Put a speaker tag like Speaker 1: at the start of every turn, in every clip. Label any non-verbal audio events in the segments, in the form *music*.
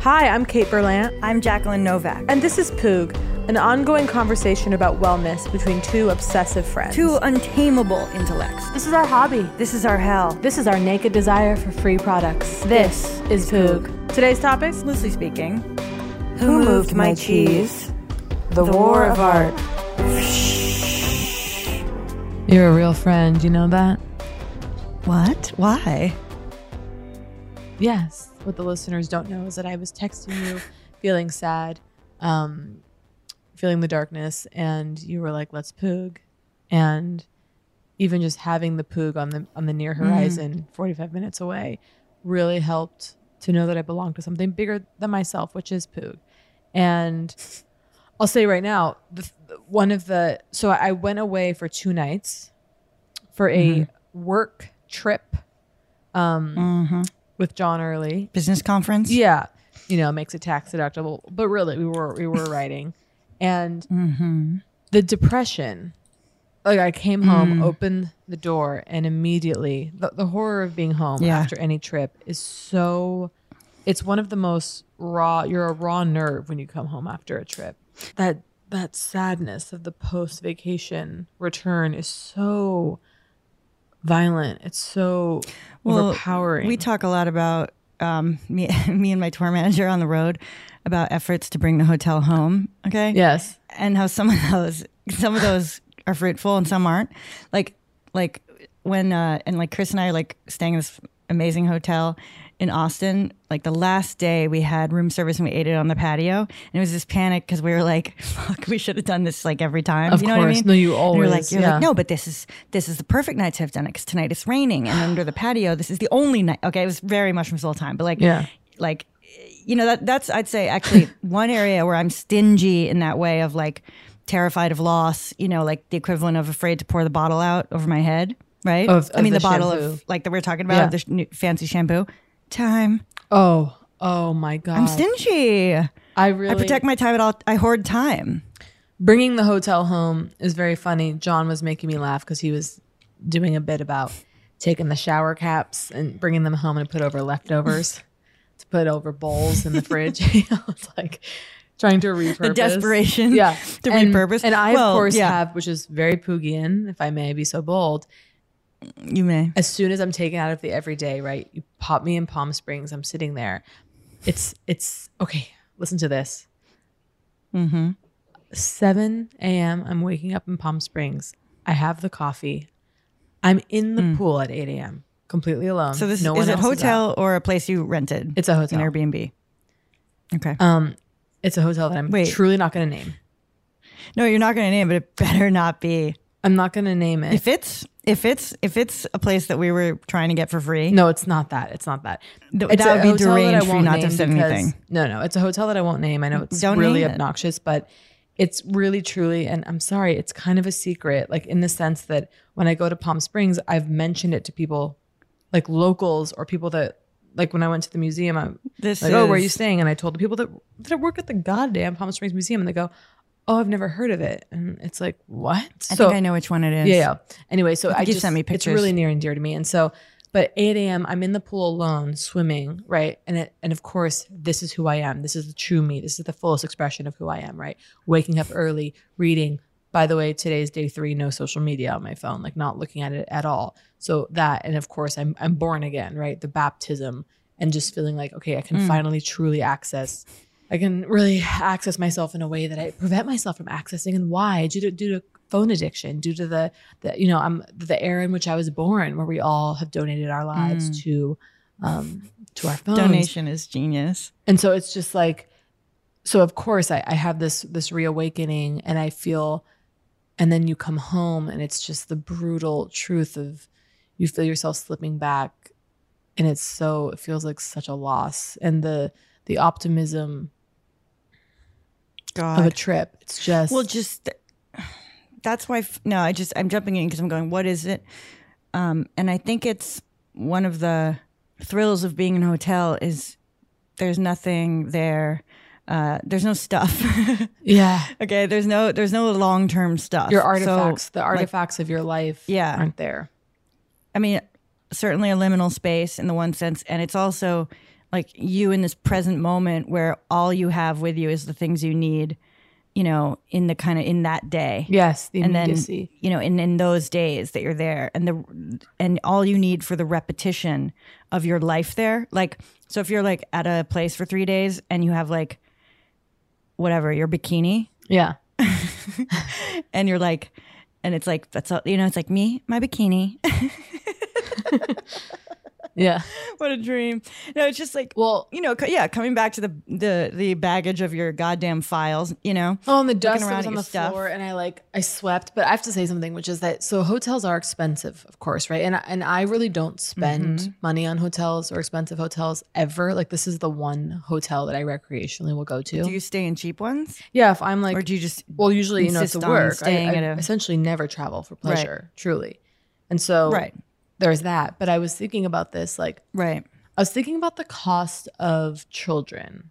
Speaker 1: Hi, I'm Kate Berlant.
Speaker 2: I'm Jacqueline Novak.
Speaker 1: And this is Poog, an ongoing conversation about wellness between two obsessive friends.
Speaker 2: Two untamable intellects.
Speaker 1: This is our hobby.
Speaker 2: This is our hell.
Speaker 1: This is our naked desire for free products. This, is Poog. Today's topics?
Speaker 2: Loosely speaking.
Speaker 1: Who moved my cheese? The War of Art.
Speaker 3: You're a real friend, you know that?
Speaker 2: What? Why?
Speaker 3: Yes. What the listeners don't know is that I was texting you feeling sad, um, feeling the darkness, and you were like, let's poog. And even just having the poog on the on the near horizon, 45 minutes away, really helped to know that I belong to something bigger than myself, which is poog. And I'll say right now, the, one of the so I went away for two nights for a work trip um,
Speaker 2: Mm-hmm.
Speaker 3: With John Early.
Speaker 2: Business conference?
Speaker 3: Yeah, you know, makes it tax deductible. But really, we were we were writing, and
Speaker 2: Mm-hmm.
Speaker 3: the depression. Like I came home,
Speaker 2: Mm.
Speaker 3: opened the door, and immediately the, the horror of being home
Speaker 2: Yeah.
Speaker 3: after any trip is so. It's one of the most raw. You're a raw nerve when you come home after a trip. That that sadness of the post vacation return is so violent. It's so overpowering.
Speaker 2: We talk a lot about um, *laughs* me, me and my tour manager on the road about efforts to bring the hotel home. Okay.
Speaker 3: Yes.
Speaker 2: And how some of those, some of those are fruitful and some aren't. Like, like when uh, and like Chris and I are like staying in this amazing hotel in Austin. Like the last day we had room service and we ate it on the patio, and it was this panic because we were like, *laughs* "Fuck, we should have done this like every time."
Speaker 3: Of
Speaker 2: you know what I mean?
Speaker 3: No, you
Speaker 2: And you're like,
Speaker 3: always-
Speaker 2: you're
Speaker 3: yeah.
Speaker 2: like, no, but this is this is the perfect night to have done it because tonight it's raining, and under the patio, this is the only night. Okay, it was very much from the whole time, but like,
Speaker 3: Yeah.
Speaker 2: like you know that that's I'd say actually *laughs* one area where I'm stingy in that way of like terrified of loss. You know, like the equivalent of afraid to pour the bottle out over my head. Right.
Speaker 3: Of-
Speaker 2: I mean, the,
Speaker 3: the
Speaker 2: bottle
Speaker 3: shampoo.
Speaker 2: of like that we are talking about
Speaker 3: Yeah.
Speaker 2: the sh- new fancy shampoo. Time.
Speaker 3: Oh, oh my god!
Speaker 2: I'm stingy.
Speaker 3: I really
Speaker 2: I protect my time at all. I hoard time.
Speaker 3: bringing the hotel home is very funny. John was making me laugh because he was doing a bit about taking the shower caps and bringing them home and put over leftovers. *laughs* to put over bowls in the fridge. *laughs* it's like trying to repurpose.
Speaker 2: desperation
Speaker 3: Yeah. *laughs*
Speaker 2: to
Speaker 3: and,
Speaker 2: repurpose.
Speaker 3: And I,
Speaker 2: Well,
Speaker 3: of course,
Speaker 2: yeah.
Speaker 3: have, which is very Poogian, if I may be so bold.
Speaker 2: You may.
Speaker 3: As soon as I'm taken out of the everyday, right? You pop me in Palm Springs. I'm sitting there. It's, it's, okay, listen to this.
Speaker 2: Mm-hmm.
Speaker 3: 7 a.m. I'm waking up in Palm Springs. I have the coffee. I'm in the pool at 8 a.m. completely alone.
Speaker 2: So this
Speaker 3: no
Speaker 2: is it hotel
Speaker 3: out.
Speaker 2: or a place you rented?
Speaker 3: It's a hotel.
Speaker 2: An Airbnb. Okay.
Speaker 3: Um, it's a hotel that I'm
Speaker 2: Wait.
Speaker 3: truly not going to name.
Speaker 2: no, you're not going to name but It better not be.
Speaker 3: I'm not going to name it.
Speaker 2: If it's if it's if it's a place that we were trying to get for free,
Speaker 3: no, it's not that. It's not that.
Speaker 2: th-
Speaker 3: It's
Speaker 2: that
Speaker 3: a
Speaker 2: would be
Speaker 3: hotel that I
Speaker 2: deranged for you
Speaker 3: won't
Speaker 2: not to
Speaker 3: because-
Speaker 2: anything.
Speaker 3: No, no, it's a hotel that I won't name. I know it's
Speaker 2: Don't
Speaker 3: really
Speaker 2: name it.
Speaker 3: obnoxious, but it's really truly, and I'm sorry, it's kind of a secret. Like in the sense that when I go to Palm Springs, I've mentioned it to people, like locals or people that, like when I went to the museum, I'm
Speaker 2: This
Speaker 3: like, oh, where are you staying? And I told the people that that work at the goddamn Palm Springs Museum, and they go, oh, I've never heard of it, and it's like what?
Speaker 2: I think I know which one it is.
Speaker 3: Yeah, yeah. Anyway, so
Speaker 2: I
Speaker 3: I, just
Speaker 2: sent me pictures.
Speaker 3: It's really near and dear to me, and so. But 8 a.m. I'm in the pool alone, swimming, right? And it, and of course, this is who I am. This is the true me. This is the fullest expression of who I am, right? Waking up early, reading. By the way, today's day three. No social media on my phone, like not looking at it at all. So that, and of course, I'm I'm born again, right? The baptism, and just feeling like, okay, I can
Speaker 2: Mm.
Speaker 3: finally truly access I can really access myself in a way that I prevent myself from accessing. And why? Due to due to phone addiction, due to the the you know I'm the era in which I was born, where we all have donated our lives
Speaker 2: Mm.
Speaker 3: to um to our phones.
Speaker 2: Donation is genius.
Speaker 3: And so it's just like, so of course I, I have this this reawakening, and I feel, and then you come home, and it's just the brutal truth of, you feel yourself slipping back, and it's so it feels like such a loss, and the the optimism
Speaker 2: God.
Speaker 3: of a trip. It's just
Speaker 2: Well, just *sighs* that's why. f- No, I just I'm jumping in because I'm going. What is it? Um, and I think it's one of the thrills of being in a hotel is there's nothing there. Uh, there's no stuff. *laughs*
Speaker 3: yeah.
Speaker 2: okay. There's no there's no long term stuff.
Speaker 3: your
Speaker 2: So,
Speaker 3: artifacts, the
Speaker 2: like,
Speaker 3: artifacts of your life,
Speaker 2: Yeah.
Speaker 3: aren't there.
Speaker 2: I mean, certainly a liminal space in the one sense, and it's also like you in this present moment where all you have with you is the things you need, you know, in the kind of in that day.
Speaker 3: Yes, the
Speaker 2: and then you know, in in those days that you're there, and the and all you need for the repetition of your life there, like so if you're like at a place for three days and you have like whatever your bikini,
Speaker 3: Yeah. *laughs*
Speaker 2: and you're like, and it's like that's all you know, it's like me, my bikini. *laughs* *laughs*
Speaker 3: Yeah. *laughs*
Speaker 2: what a dream. No, it's just like
Speaker 3: well,
Speaker 2: you know, co- yeah, coming back to the the the baggage of your goddamn files, you know.
Speaker 3: Oh, and the dust was on the
Speaker 2: stuff.
Speaker 3: floor, and I like I swept. But I have to say something, which is that so hotels are expensive, of course, right? And I- and I really don't spend
Speaker 2: Mhm.
Speaker 3: money on hotels or expensive hotels ever. Like this is the one hotel that I recreationally will go to.
Speaker 2: Do you stay in cheap ones?
Speaker 3: Yeah, if I'm like,
Speaker 2: or do you just
Speaker 3: well, usually you know it's a work. I, I
Speaker 2: a-
Speaker 3: essentially never travel for
Speaker 2: Right.
Speaker 3: pleasure, truly, and so
Speaker 2: Right.
Speaker 3: There's that. But I was thinking about this, like,
Speaker 2: right.
Speaker 3: I was thinking about the cost of children,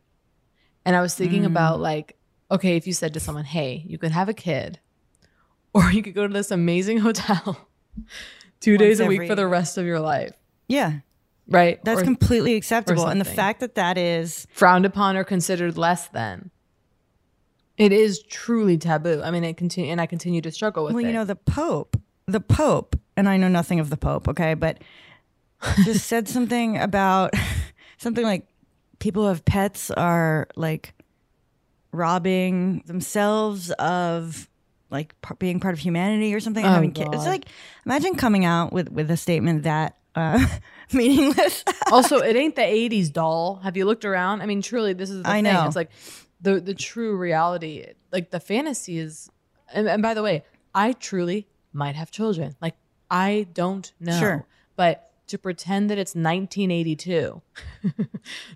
Speaker 3: and I was thinking
Speaker 2: Mm.
Speaker 3: about like, okay, if you said to someone, "Hey, you could have a kid, *laughs* or you could go to this amazing hotel *laughs* two
Speaker 2: Once
Speaker 3: days a week for the rest of your life,"
Speaker 2: Yeah.
Speaker 3: right?
Speaker 2: That's
Speaker 3: Or-
Speaker 2: completely acceptable. And the fact that that is
Speaker 3: frowned upon or considered less than. It is truly taboo. I mean, it continue, and I continue to struggle with
Speaker 2: well,
Speaker 3: it.
Speaker 2: you know, the Pope, the Pope, and I know nothing of the Pope, okay, but just said *laughs* something about *laughs* something like people who have pets are like robbing themselves of like par- being part of humanity or something.
Speaker 3: Oh,
Speaker 2: having kids. It's like imagine coming out with with a statement that uh, *laughs* meaningless.
Speaker 3: also, it ain't the '80s, doll. Have you looked around? I mean, truly, this is the
Speaker 2: I
Speaker 3: thing.
Speaker 2: know.
Speaker 3: It's like the the true reality. Like the fantasy is, and, and by the way, I truly might have children. Like I don't know,
Speaker 2: Sure.
Speaker 3: but to pretend that it's 1982. *laughs* no,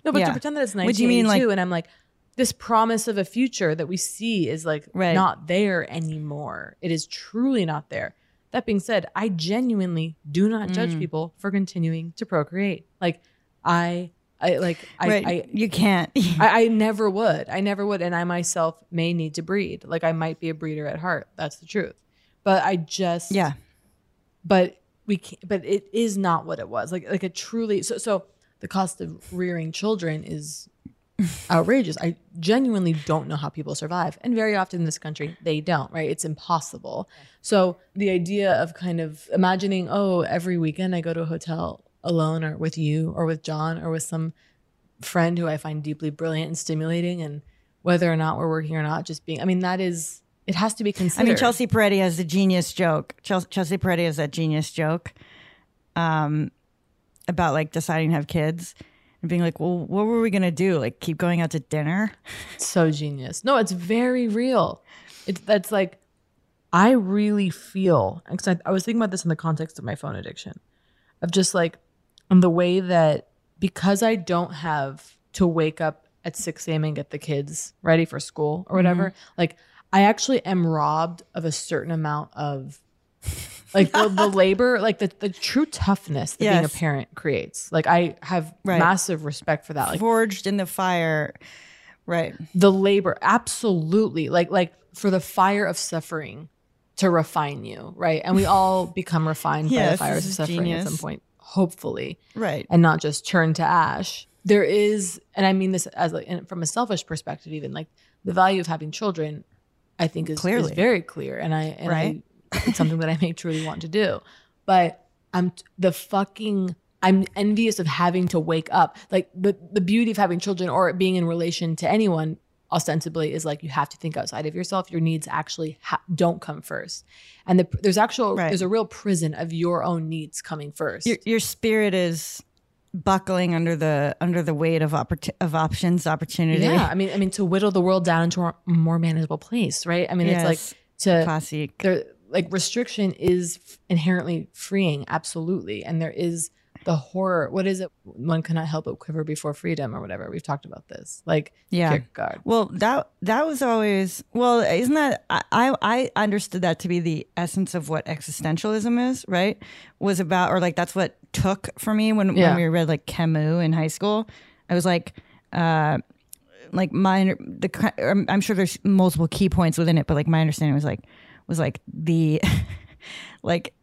Speaker 3: but
Speaker 2: Yeah.
Speaker 3: to pretend that it's 1982,
Speaker 2: What do you mean, like-
Speaker 3: and I'm like. This promise of a future that we see is like
Speaker 2: Right.
Speaker 3: not there anymore. It is truly not there. That being said, I genuinely do not judge
Speaker 2: Mm.
Speaker 3: people for continuing to procreate. Like I I like I
Speaker 2: Right.
Speaker 3: I
Speaker 2: you can't. *laughs*
Speaker 3: I, I never would. I never would. And I myself may need to breed. Like I might be a breeder at heart. That's the truth. But I just
Speaker 2: Yeah.
Speaker 3: But we can't but it is not what it was. Like like a truly so so the cost of rearing children is *laughs* outrageous. I genuinely don't know how people survive. And very often in this country, they don't, right? It's impossible. So the idea of kind of imagining, oh, every weekend I go to a hotel alone or with you or with John or with some friend who I find deeply brilliant and stimulating and whether or not we're working or not, just being, I mean, that is, it has to be considered.
Speaker 2: I mean, Chelsea Peretti has a genius joke. Chelsea, Chelsea Peretti has that genius joke um, about like deciding to have kids and being like, well, what were we going to do? Like keep going out to dinner? *laughs*
Speaker 3: so genius. No, it's very real. It's that's like I really feel because I, I was thinking about this in the context of my phone addiction, of just like in the way that because I don't have to wake up at six a.m. and get the kids ready for school or whatever,
Speaker 2: Mhm.
Speaker 3: like I actually am robbed of a certain amount of like the, the *laughs* labor, like the, the true toughness that being a parent creates. Like I have
Speaker 2: Right.
Speaker 3: massive respect for that. Like
Speaker 2: Forged in the fire. Right.
Speaker 3: the labor absolutely like like for the fire of suffering to refine you right and we all *laughs* become refined by the fires of suffering at some point hopefully
Speaker 2: Right.
Speaker 3: and not just turn to ash there is and i mean this as like from a selfish perspective even like the value of having children i think is, is very clear and i and
Speaker 2: Right.
Speaker 3: I, *laughs* it's something that i may truly want to do. But i'm t- the fucking i'm envious of having to wake up. Like the the beauty of having children or being in relation to anyone ostensibly is like you have to think outside of yourself. Your needs actually ha- don't come first. And the, there's actual
Speaker 2: Right.
Speaker 3: there's a real prison of your own needs coming first.
Speaker 2: Your, your spirit is buckling under the under the weight of oppor- of options, opportunity.
Speaker 3: Yeah, I mean, I mean, to whittle the world down into a more manageable place, right? I mean, it's like to
Speaker 2: Classic.
Speaker 3: There, like restriction is inherently freeing, absolutely, and there is the horror. What is it? One cannot help but quiver before freedom, or whatever. We've talked about this, like
Speaker 2: Yeah.
Speaker 3: Kierkegaard.
Speaker 2: Well, that that was always well. Isn't that I I understood that to be the essence of what existentialism is, right? Was about or like that's what took for me when
Speaker 3: Yeah.
Speaker 2: when we read like Camus in high school. I was like, uh, like my the I'm sure there's multiple key points within it, but like my understanding was like was like the *laughs* like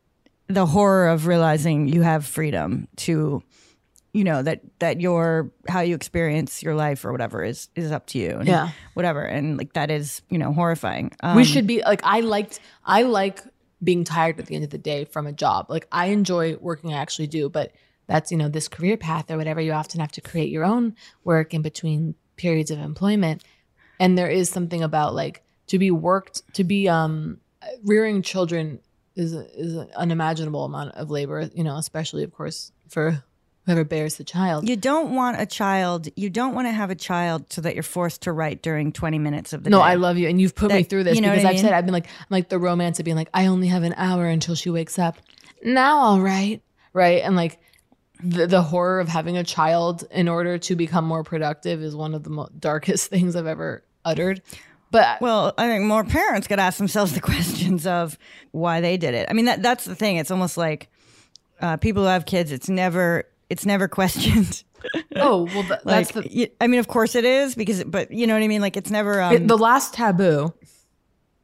Speaker 2: the horror of realizing you have freedom to you know that that your how you experience your life or whatever is is up to you and
Speaker 3: Yeah.
Speaker 2: whatever and like that is you know horrifying
Speaker 3: we
Speaker 2: Um,
Speaker 3: should be like I liked I like being tired at the end of the day from a job. Like I enjoy working, I actually do, but that's you know this career path or whatever. You often have to create your own work in between periods of employment, and there is something about like to be worked to be um rearing children is is an unimaginable amount of labor. You know, especially of course for whoever bears the child.
Speaker 2: you don't want a child you don't want to have a child so that you're forced to write during 20 minutes of the
Speaker 3: no,
Speaker 2: day
Speaker 3: I love you, and you've put me through this
Speaker 2: you know
Speaker 3: because I've
Speaker 2: mean?
Speaker 3: said I've been like I'm like the romance of being like I only have an hour until she wakes up. Now, all right, right, and like the the horror of having a child in order to become more productive is one of the mo- darkest *laughs* things I've ever uttered. But
Speaker 2: well i think more parents could ask themselves the *laughs* questions of why they did it i mean that that's the thing it's almost like uh, people who have kids it's never it's never *laughs* questioned
Speaker 3: oh well, th-
Speaker 2: like,
Speaker 3: that's the
Speaker 2: I mean, of course it is because, but you know what I mean. Like it's never um,
Speaker 3: It- the last taboo,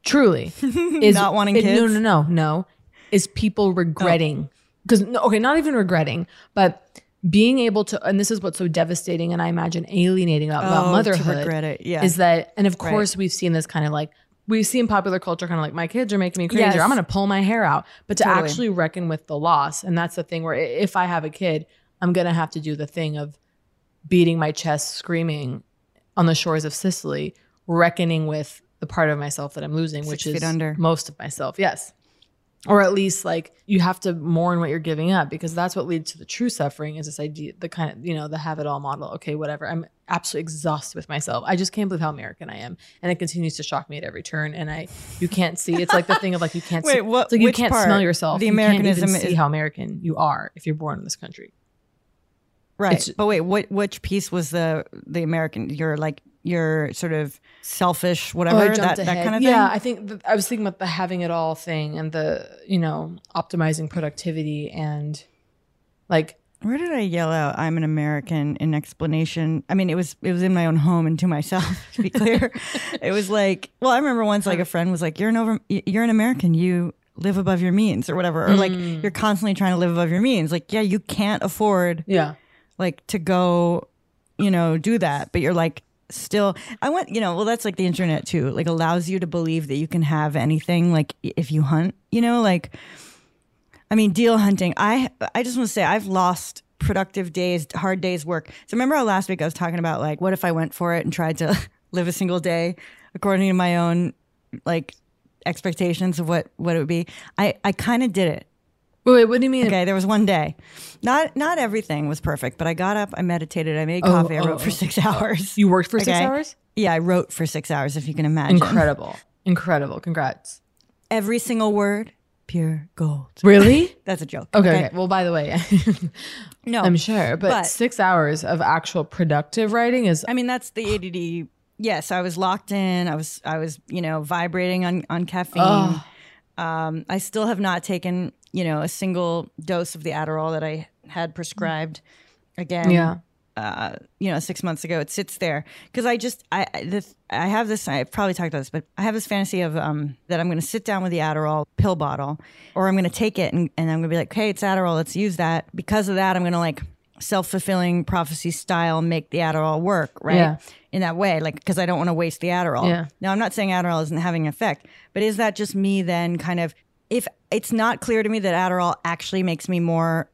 Speaker 3: truly, *laughs* is
Speaker 2: Not wanting
Speaker 3: it- No,
Speaker 2: kids?
Speaker 3: no, no, no. Is people regretting? Because no, okay, not even regretting, but being able to. And this is what's so devastating, and I imagine alienating about,
Speaker 2: Oh, to
Speaker 3: motherhood.
Speaker 2: regret it, yeah.
Speaker 3: Is that? And of
Speaker 2: Right.
Speaker 3: course, we've seen this kind of like. we've seen popular culture kind of like my kids are making me crazy.
Speaker 2: Yes.
Speaker 3: I'm going to pull my hair out. But to
Speaker 2: Totally.
Speaker 3: actually reckon with the loss, and that's the thing where if I have a kid, I'm going to have to do the thing of beating my chest, screaming on the shores of Sicily, reckoning with the part of myself that I'm losing,
Speaker 2: Six
Speaker 3: which is
Speaker 2: under.
Speaker 3: most of myself. Yes. Or at least like you have to mourn what you're giving up because that's what leads to the true suffering is this idea, the kind of, you know, the have it all model. Okay, whatever. I'm absolutely exhausted with myself. I just can't believe how American I am. And it continues to shock me at every turn. And I, you can't see, it's like the thing of like, you can't see,
Speaker 2: Wait, what-
Speaker 3: it's like you can't
Speaker 2: part?
Speaker 3: smell yourself.
Speaker 2: The
Speaker 3: You can't
Speaker 2: Americanism
Speaker 3: see
Speaker 2: is-
Speaker 3: how American you are if you're born in this country.
Speaker 2: right.
Speaker 3: it's-
Speaker 2: but wait, what which piece was the the American? You're like your sort of selfish whatever
Speaker 3: Oh,
Speaker 2: that that kind of thing.
Speaker 3: Yeah, I think th- I was thinking about the having it all thing and the you know optimizing productivity and like
Speaker 2: Where did I yell out "I'm an American" in explanation? I mean, it was it was in my own home and to myself. To be clear, *laughs* it was like, well, I remember once like a friend was like, "You're an over, you're an American. You live above your means, or whatever, or like
Speaker 3: Mm.
Speaker 2: you're constantly trying to live above your means. Like, yeah, you can't afford
Speaker 3: yeah
Speaker 2: like to go, you know, do that. But you're like still I want, you know, well that's like the internet too. Like allows you to believe that you can have anything like if you hunt, you know, like I mean, deal hunting. I I just want to say I've lost productive days, hard days work. So remember how last week I was talking about like what if I went for it and tried to *laughs* live a single day according to my own like expectations of what what it would be. I I kind of did it.
Speaker 3: Wait, what do you mean?
Speaker 2: Okay, there was one day. Not not everything was perfect, but I got up, I meditated, I made
Speaker 3: Oh,
Speaker 2: coffee, I
Speaker 3: oh,
Speaker 2: wrote for
Speaker 3: oh.
Speaker 2: 6 hours.
Speaker 3: You worked for six hours?
Speaker 2: Yeah, I wrote for 6 hours if you can imagine.
Speaker 3: Incredible. Incredible. Congrats.
Speaker 2: Every single word pure gold.
Speaker 3: Really? *laughs*
Speaker 2: That's a joke.
Speaker 3: Okay, okay. Well, by the way, *laughs*
Speaker 2: No.
Speaker 3: I'm sure, but,
Speaker 2: but-
Speaker 3: six hours of actual productive writing is.
Speaker 2: I mean, that's the ADD. Yes, I was locked in. I was, I was, you know, vibrating on on caffeine.
Speaker 3: Ugh.
Speaker 2: Um, I still have not taken, you know, a single dose of the Adderall that I had prescribed. Again,
Speaker 3: Yeah.
Speaker 2: Uh, you know, six months ago, it sits there because I just, I, this, I have this. I've probably talked about this, but I have this fantasy of um that I'm going to sit down with the Adderall pill bottle, or I'm going to take it and, and I'm going to be like, hey, it's Adderall, let's use that. Because of that, I'm going to like self fulfilling prophecy style make the Adderall work, right?
Speaker 3: Yeah.
Speaker 2: In that way, like because I don't want to waste the Adderall.
Speaker 3: Yeah.
Speaker 2: Now, I'm not saying Adderall isn't having an effect, but is that just me then kind of, if it's not clear to me that Adderall actually makes me more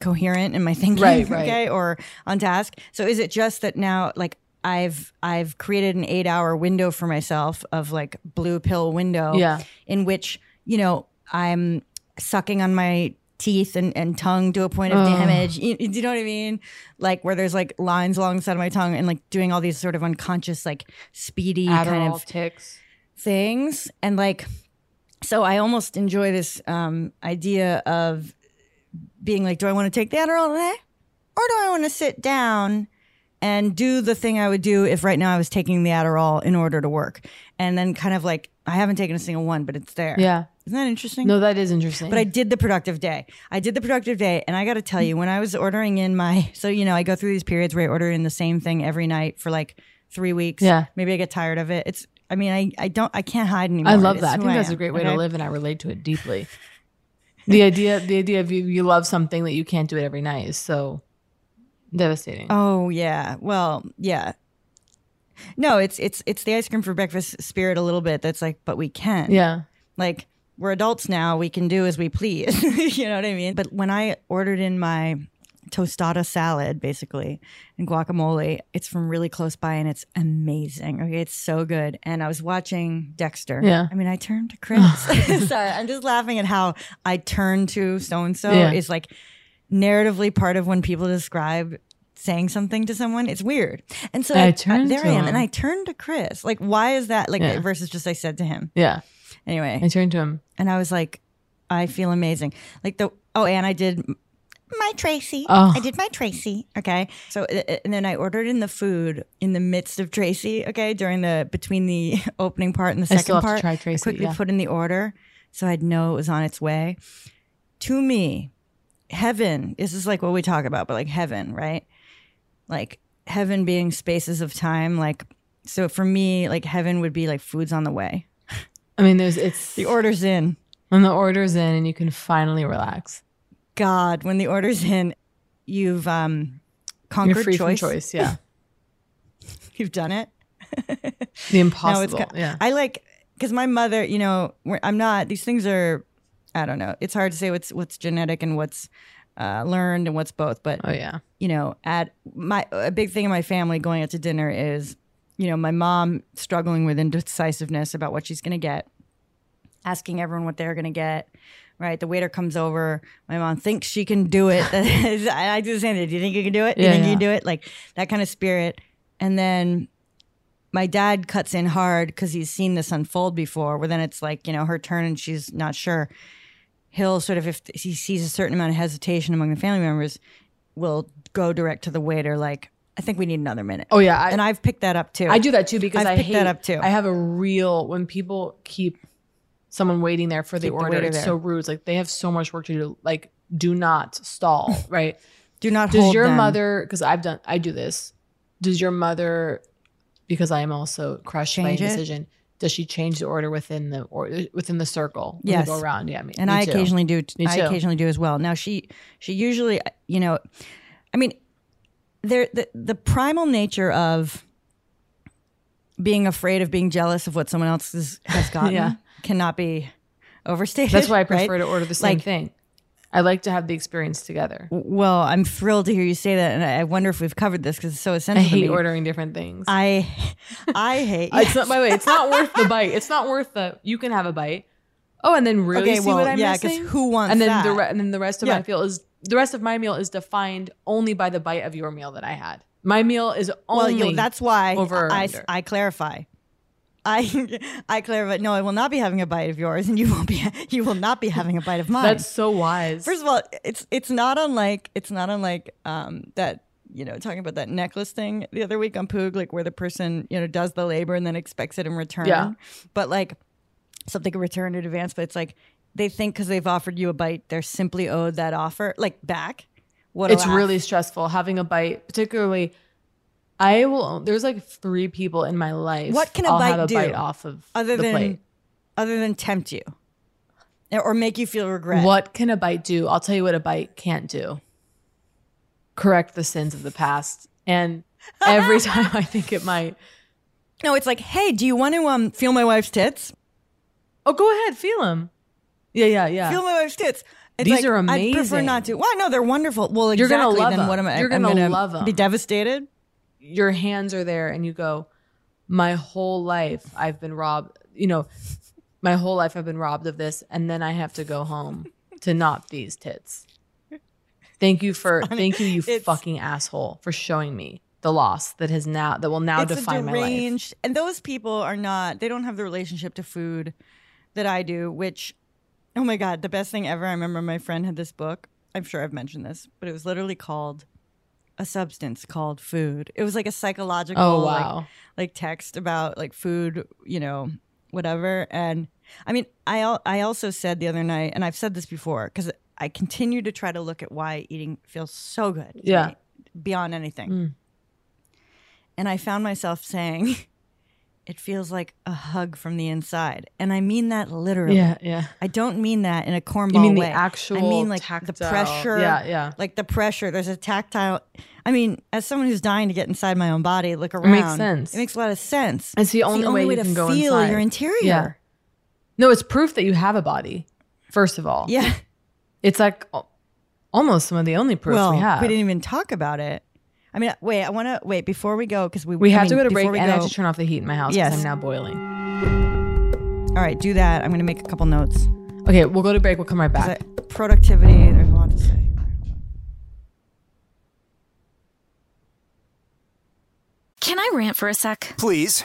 Speaker 2: coherent in my thinking,
Speaker 3: Right, *laughs* right.
Speaker 2: okay, or on task. So is it just that now, like, I've I've created an eight hour window for myself of like blue pill window,
Speaker 3: Yeah.
Speaker 2: in which you know I'm sucking on my teeth and, and tongue to a point of
Speaker 3: Ugh.
Speaker 2: damage. You, do you know what I mean? Like where there's like lines along the side of my tongue and like doing all these sort of unconscious like speedy kind of
Speaker 3: ticks.
Speaker 2: things and like so i almost enjoy this um idea of being like do i want to take the adderall today or do i want to sit down and do the thing i would do if right now i was taking the adderall in order to work and then kind of like i haven't taken a single one but it's there
Speaker 3: Yeah.
Speaker 2: isn't that interesting
Speaker 3: No, that is interesting.
Speaker 2: but I did the productive day. I did the productive day, and I got to tell you, when I was ordering in my, so you know, I go through these periods where I order in the same thing every night for like three weeks.
Speaker 3: Yeah.
Speaker 2: maybe I get tired of it. It's, I mean, I, I don't, I can't hide anymore.
Speaker 3: I love that. I think that's
Speaker 2: am,
Speaker 3: a great way
Speaker 2: okay?
Speaker 3: to live, and I relate to it deeply. the idea, the idea of you, you love something that you can't do it every night is so devastating.
Speaker 2: Oh yeah. Well, yeah. No, it's it's it's the ice cream for breakfast spirit a little bit. That's like, but we can.
Speaker 3: Yeah.
Speaker 2: Like we're adults now. We can do as we please. *laughs* you know what I mean? But when I ordered in my tostada salad, basically, and guacamole, it's from really close by and it's amazing. Okay, it's so good. And I was watching Dexter.
Speaker 3: Yeah.
Speaker 2: I mean, I turned to Chris. *laughs* *laughs* Sorry, I'm just laughing at how I turn to so and so is like narratively part of when people describe saying something to someone. It's weird. And so
Speaker 3: I
Speaker 2: I,
Speaker 3: turned
Speaker 2: there
Speaker 3: to
Speaker 2: I am,
Speaker 3: him.
Speaker 2: and I turned to Chris. Like, why is that? Like,
Speaker 3: Yeah.
Speaker 2: versus just I said to him.
Speaker 3: Yeah.
Speaker 2: Anyway,
Speaker 3: I turned to him.
Speaker 2: and I was like, I feel amazing. Like the oh, and I did my Tracy.
Speaker 3: Oh.
Speaker 2: I did my Tracy. Okay, so and then I ordered in the food in the midst of Tracy. Okay, during the between the *laughs* opening part and the
Speaker 3: I
Speaker 2: second
Speaker 3: still have to
Speaker 2: part.
Speaker 3: try
Speaker 2: I
Speaker 3: Tracy,
Speaker 2: quickly
Speaker 3: yeah.
Speaker 2: put in the order so I'd know it was on its way. To me, heaven. This is like what we talk about, but like heaven, right? Like heaven being spaces of time. Like so for me, like heaven would be like food's on the way.
Speaker 3: I mean, there's it's
Speaker 2: The order's in.
Speaker 3: when the order's in, and you can finally relax.
Speaker 2: God, when the order's in, you've um conquered
Speaker 3: You're free
Speaker 2: choice.
Speaker 3: from choice. Yeah. *laughs*
Speaker 2: You've done it.
Speaker 3: The impossible.
Speaker 2: ki-
Speaker 3: yeah.
Speaker 2: I like because my mother, you know, I'm not. These things are, I don't know. It's hard to say what's what's genetic and what's uh, learned and what's both. But
Speaker 3: oh yeah.
Speaker 2: you know, at my a big thing in my family going out to dinner is, you know, my mom struggling with indecisiveness about what she's going to get, asking everyone what they're going to get. Right, the waiter comes over. My mom thinks she can do it. *laughs* I do the same thing. Do you think you can do it? Do you
Speaker 3: Yeah,
Speaker 2: think you can do it? Like that kind of spirit. And then my dad cuts in hard because he's seen this unfold before. Where then it's like you know her turn and she's not sure. He'll sort of if he sees a certain amount of hesitation among the family members, will go direct to the waiter like, "I think we need another minute."
Speaker 3: Oh yeah. I,
Speaker 2: and I've picked that up too.
Speaker 3: I do that too because
Speaker 2: I've
Speaker 3: I
Speaker 2: picked
Speaker 3: hate
Speaker 2: that up too.
Speaker 3: I have a real when people keep someone waiting there for the
Speaker 2: Keep
Speaker 3: order.
Speaker 2: waiter
Speaker 3: it's so rude. It's like they have so much work to do. Like, do not stall. *laughs* Right?
Speaker 2: do not
Speaker 3: Does your
Speaker 2: them.
Speaker 3: mother? Because I've done. I do this. Does your mother? Because I am also crushed
Speaker 2: Change
Speaker 3: by
Speaker 2: it?
Speaker 3: indecision. Does she change the order within the or within the circle?
Speaker 2: Yes.
Speaker 3: go around. Yeah, me,
Speaker 2: and
Speaker 3: me
Speaker 2: I
Speaker 3: too.
Speaker 2: occasionally do. I occasionally do as well. Now she she usually, you know, I mean, there the, the primal nature of being afraid of being jealous of what someone else is, has *laughs* gotten
Speaker 3: Yeah.
Speaker 2: Cannot be overstated.
Speaker 3: That's why I prefer
Speaker 2: right?
Speaker 3: to order the same
Speaker 2: Like,
Speaker 3: thing. I like to have the experience together.
Speaker 2: Well, I'm thrilled to hear you say that, and I I wonder if we've covered this because it's so
Speaker 3: I
Speaker 2: essential. to
Speaker 3: hate ordering different things.
Speaker 2: I, *laughs* I hate.
Speaker 3: It's not by the way. It's not worth the *laughs* bite. It's not worth the. You can have a bite. Oh, and then really
Speaker 2: Okay,
Speaker 3: see
Speaker 2: well,
Speaker 3: what I'm
Speaker 2: yeah,
Speaker 3: missing.
Speaker 2: who wants
Speaker 3: and then The
Speaker 2: that?
Speaker 3: re- and then the rest of
Speaker 2: Yeah.
Speaker 3: my meal is the rest of my meal is defined only by the bite of your meal that I had. My meal is
Speaker 2: well,
Speaker 3: only.
Speaker 2: you- that's why
Speaker 3: over
Speaker 2: I. I clarify. I I clarify. No, I will not be having a bite of yours, and you won't be. You will not be having a bite of mine.
Speaker 3: That's so wise.
Speaker 2: First of all, it's it's not unlike it's not unlike um that you know talking about that necklace thing the other week on Poog, like where the person you know does the labor and then expects it in return.
Speaker 3: Yeah.
Speaker 2: But like something in return in advance, but it's like they think because they've offered you a bite, they're simply owed that offer like back. What
Speaker 3: it's
Speaker 2: laugh.
Speaker 3: really stressful having a bite, particularly. I will. There's like three people in my life.
Speaker 2: What can a
Speaker 3: I'll
Speaker 2: bite
Speaker 3: have a
Speaker 2: do
Speaker 3: bite off of
Speaker 2: other
Speaker 3: the
Speaker 2: than
Speaker 3: plate.
Speaker 2: other than tempt you or make you feel regret.
Speaker 3: What can a bite do? I'll tell you what a bite can't do. Correct the sins of the past. And every *laughs* time I think it might.
Speaker 2: No, it's like, hey, do you want to um feel my wife's tits?
Speaker 3: Oh, go ahead, feel them. Yeah, yeah, yeah.
Speaker 2: Feel my wife's tits. It's
Speaker 3: These
Speaker 2: like,
Speaker 3: are
Speaker 2: I'd prefer not to. Well, no, they're wonderful. Well,
Speaker 3: You're gonna love
Speaker 2: then
Speaker 3: them.
Speaker 2: what am I?
Speaker 3: You're
Speaker 2: I'm
Speaker 3: gonna love
Speaker 2: them.
Speaker 3: Be
Speaker 2: devastated.
Speaker 3: Your hands are there and you go, My whole life I've been robbed. You know, my whole life I've been robbed of this. And then I have to go home to not these tits. Thank you for, *laughs* thank you, you fucking asshole, for showing me the loss that has now, that will now
Speaker 2: it's
Speaker 3: define my life.
Speaker 2: and those people are not. They don't have the relationship to food that I do. Which, oh my god, the best thing ever. I remember my friend had this book. I'm sure I've mentioned this, but it was literally called a substance called food. It was like a psychological,
Speaker 3: Oh, wow.
Speaker 2: like, text about like food, you know, whatever. And I mean, I I also said the other night, and I've said this before because I continue to try to look at why eating feels so good.
Speaker 3: Yeah.
Speaker 2: me, beyond anything.
Speaker 3: Mm.
Speaker 2: And I found myself saying, *laughs* it feels like a hug from the inside. And I mean that literally.
Speaker 3: Yeah, yeah.
Speaker 2: I don't mean that in a cornball
Speaker 3: You mean the
Speaker 2: way.
Speaker 3: actual
Speaker 2: I mean like the pressure.
Speaker 3: Yeah, yeah.
Speaker 2: Like the pressure. There's a tactile. I mean, as someone who's dying to get inside my own body, look around.
Speaker 3: makes sense.
Speaker 2: It makes a lot of sense.
Speaker 3: It's the only, way, you
Speaker 2: to
Speaker 3: can go
Speaker 2: feel
Speaker 3: inside.
Speaker 2: your interior.
Speaker 3: Yeah. No, it's proof that you have a body. First of all,
Speaker 2: Yeah.
Speaker 3: it's like almost some of the only proof
Speaker 2: well,
Speaker 3: we have.
Speaker 2: We didn't even talk about it. I mean, wait. I want to wait before we go because we
Speaker 3: We
Speaker 2: I
Speaker 3: have
Speaker 2: mean,
Speaker 3: to go to
Speaker 2: before
Speaker 3: break,
Speaker 2: we
Speaker 3: and I have to turn off the heat in my house
Speaker 2: Yes.
Speaker 3: I'm now boiling.
Speaker 2: All right, do that. I'm going to make a couple notes.
Speaker 3: Okay, we'll go to break. We'll come right back.
Speaker 2: I- productivity. There's a lot to say.
Speaker 4: Can I rant for a sec?
Speaker 5: Please.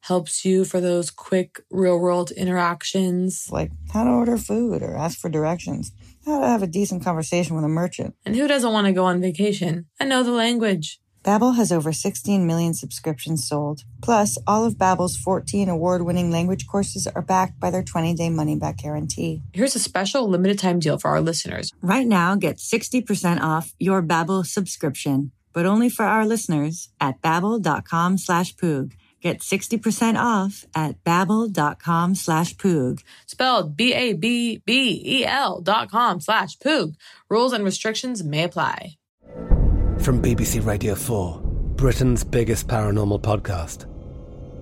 Speaker 3: helps you for those quick real-world interactions.
Speaker 2: Like how to order food or ask for directions, how to have a decent conversation with a merchant.
Speaker 3: And who doesn't want to go on vacation and know the language?
Speaker 2: Babbel has over 16 million subscriptions sold. Plus, all of Babbel's 14 award-winning language courses are backed by their 20-day money-back guarantee.
Speaker 6: Here's a special limited time deal for our listeners.
Speaker 2: Right now, get 60% off your Babbel subscription, but only for our listeners at babbel.com slash poog. Get 60% off at babbel.com slash poog.
Speaker 6: Spelled B-A-B-B-E-L dot com slash poog. Rules and restrictions may apply.
Speaker 7: From BBC Radio 4, Britain's biggest paranormal podcast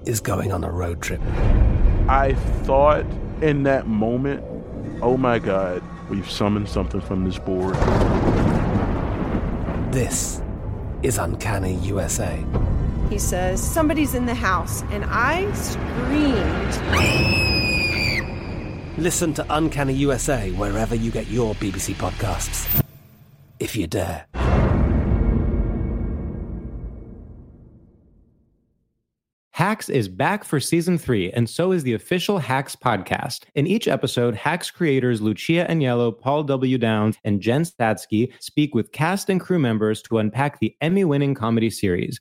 Speaker 7: is going on a road trip.
Speaker 8: I thought in that moment, oh my God, we've summoned something from this board.
Speaker 7: This is Uncanny USA.
Speaker 9: He says, Somebody's in the house. And I screamed.
Speaker 7: Listen to Uncanny USA wherever you get your BBC podcasts, if you dare.
Speaker 10: Hacks is back for season three, and so is the official Hacks podcast. In each episode, Hacks creators Lucia Aniello, Paul W. Downs, and Jen Statsky speak with cast and crew members to unpack the Emmy winning comedy series.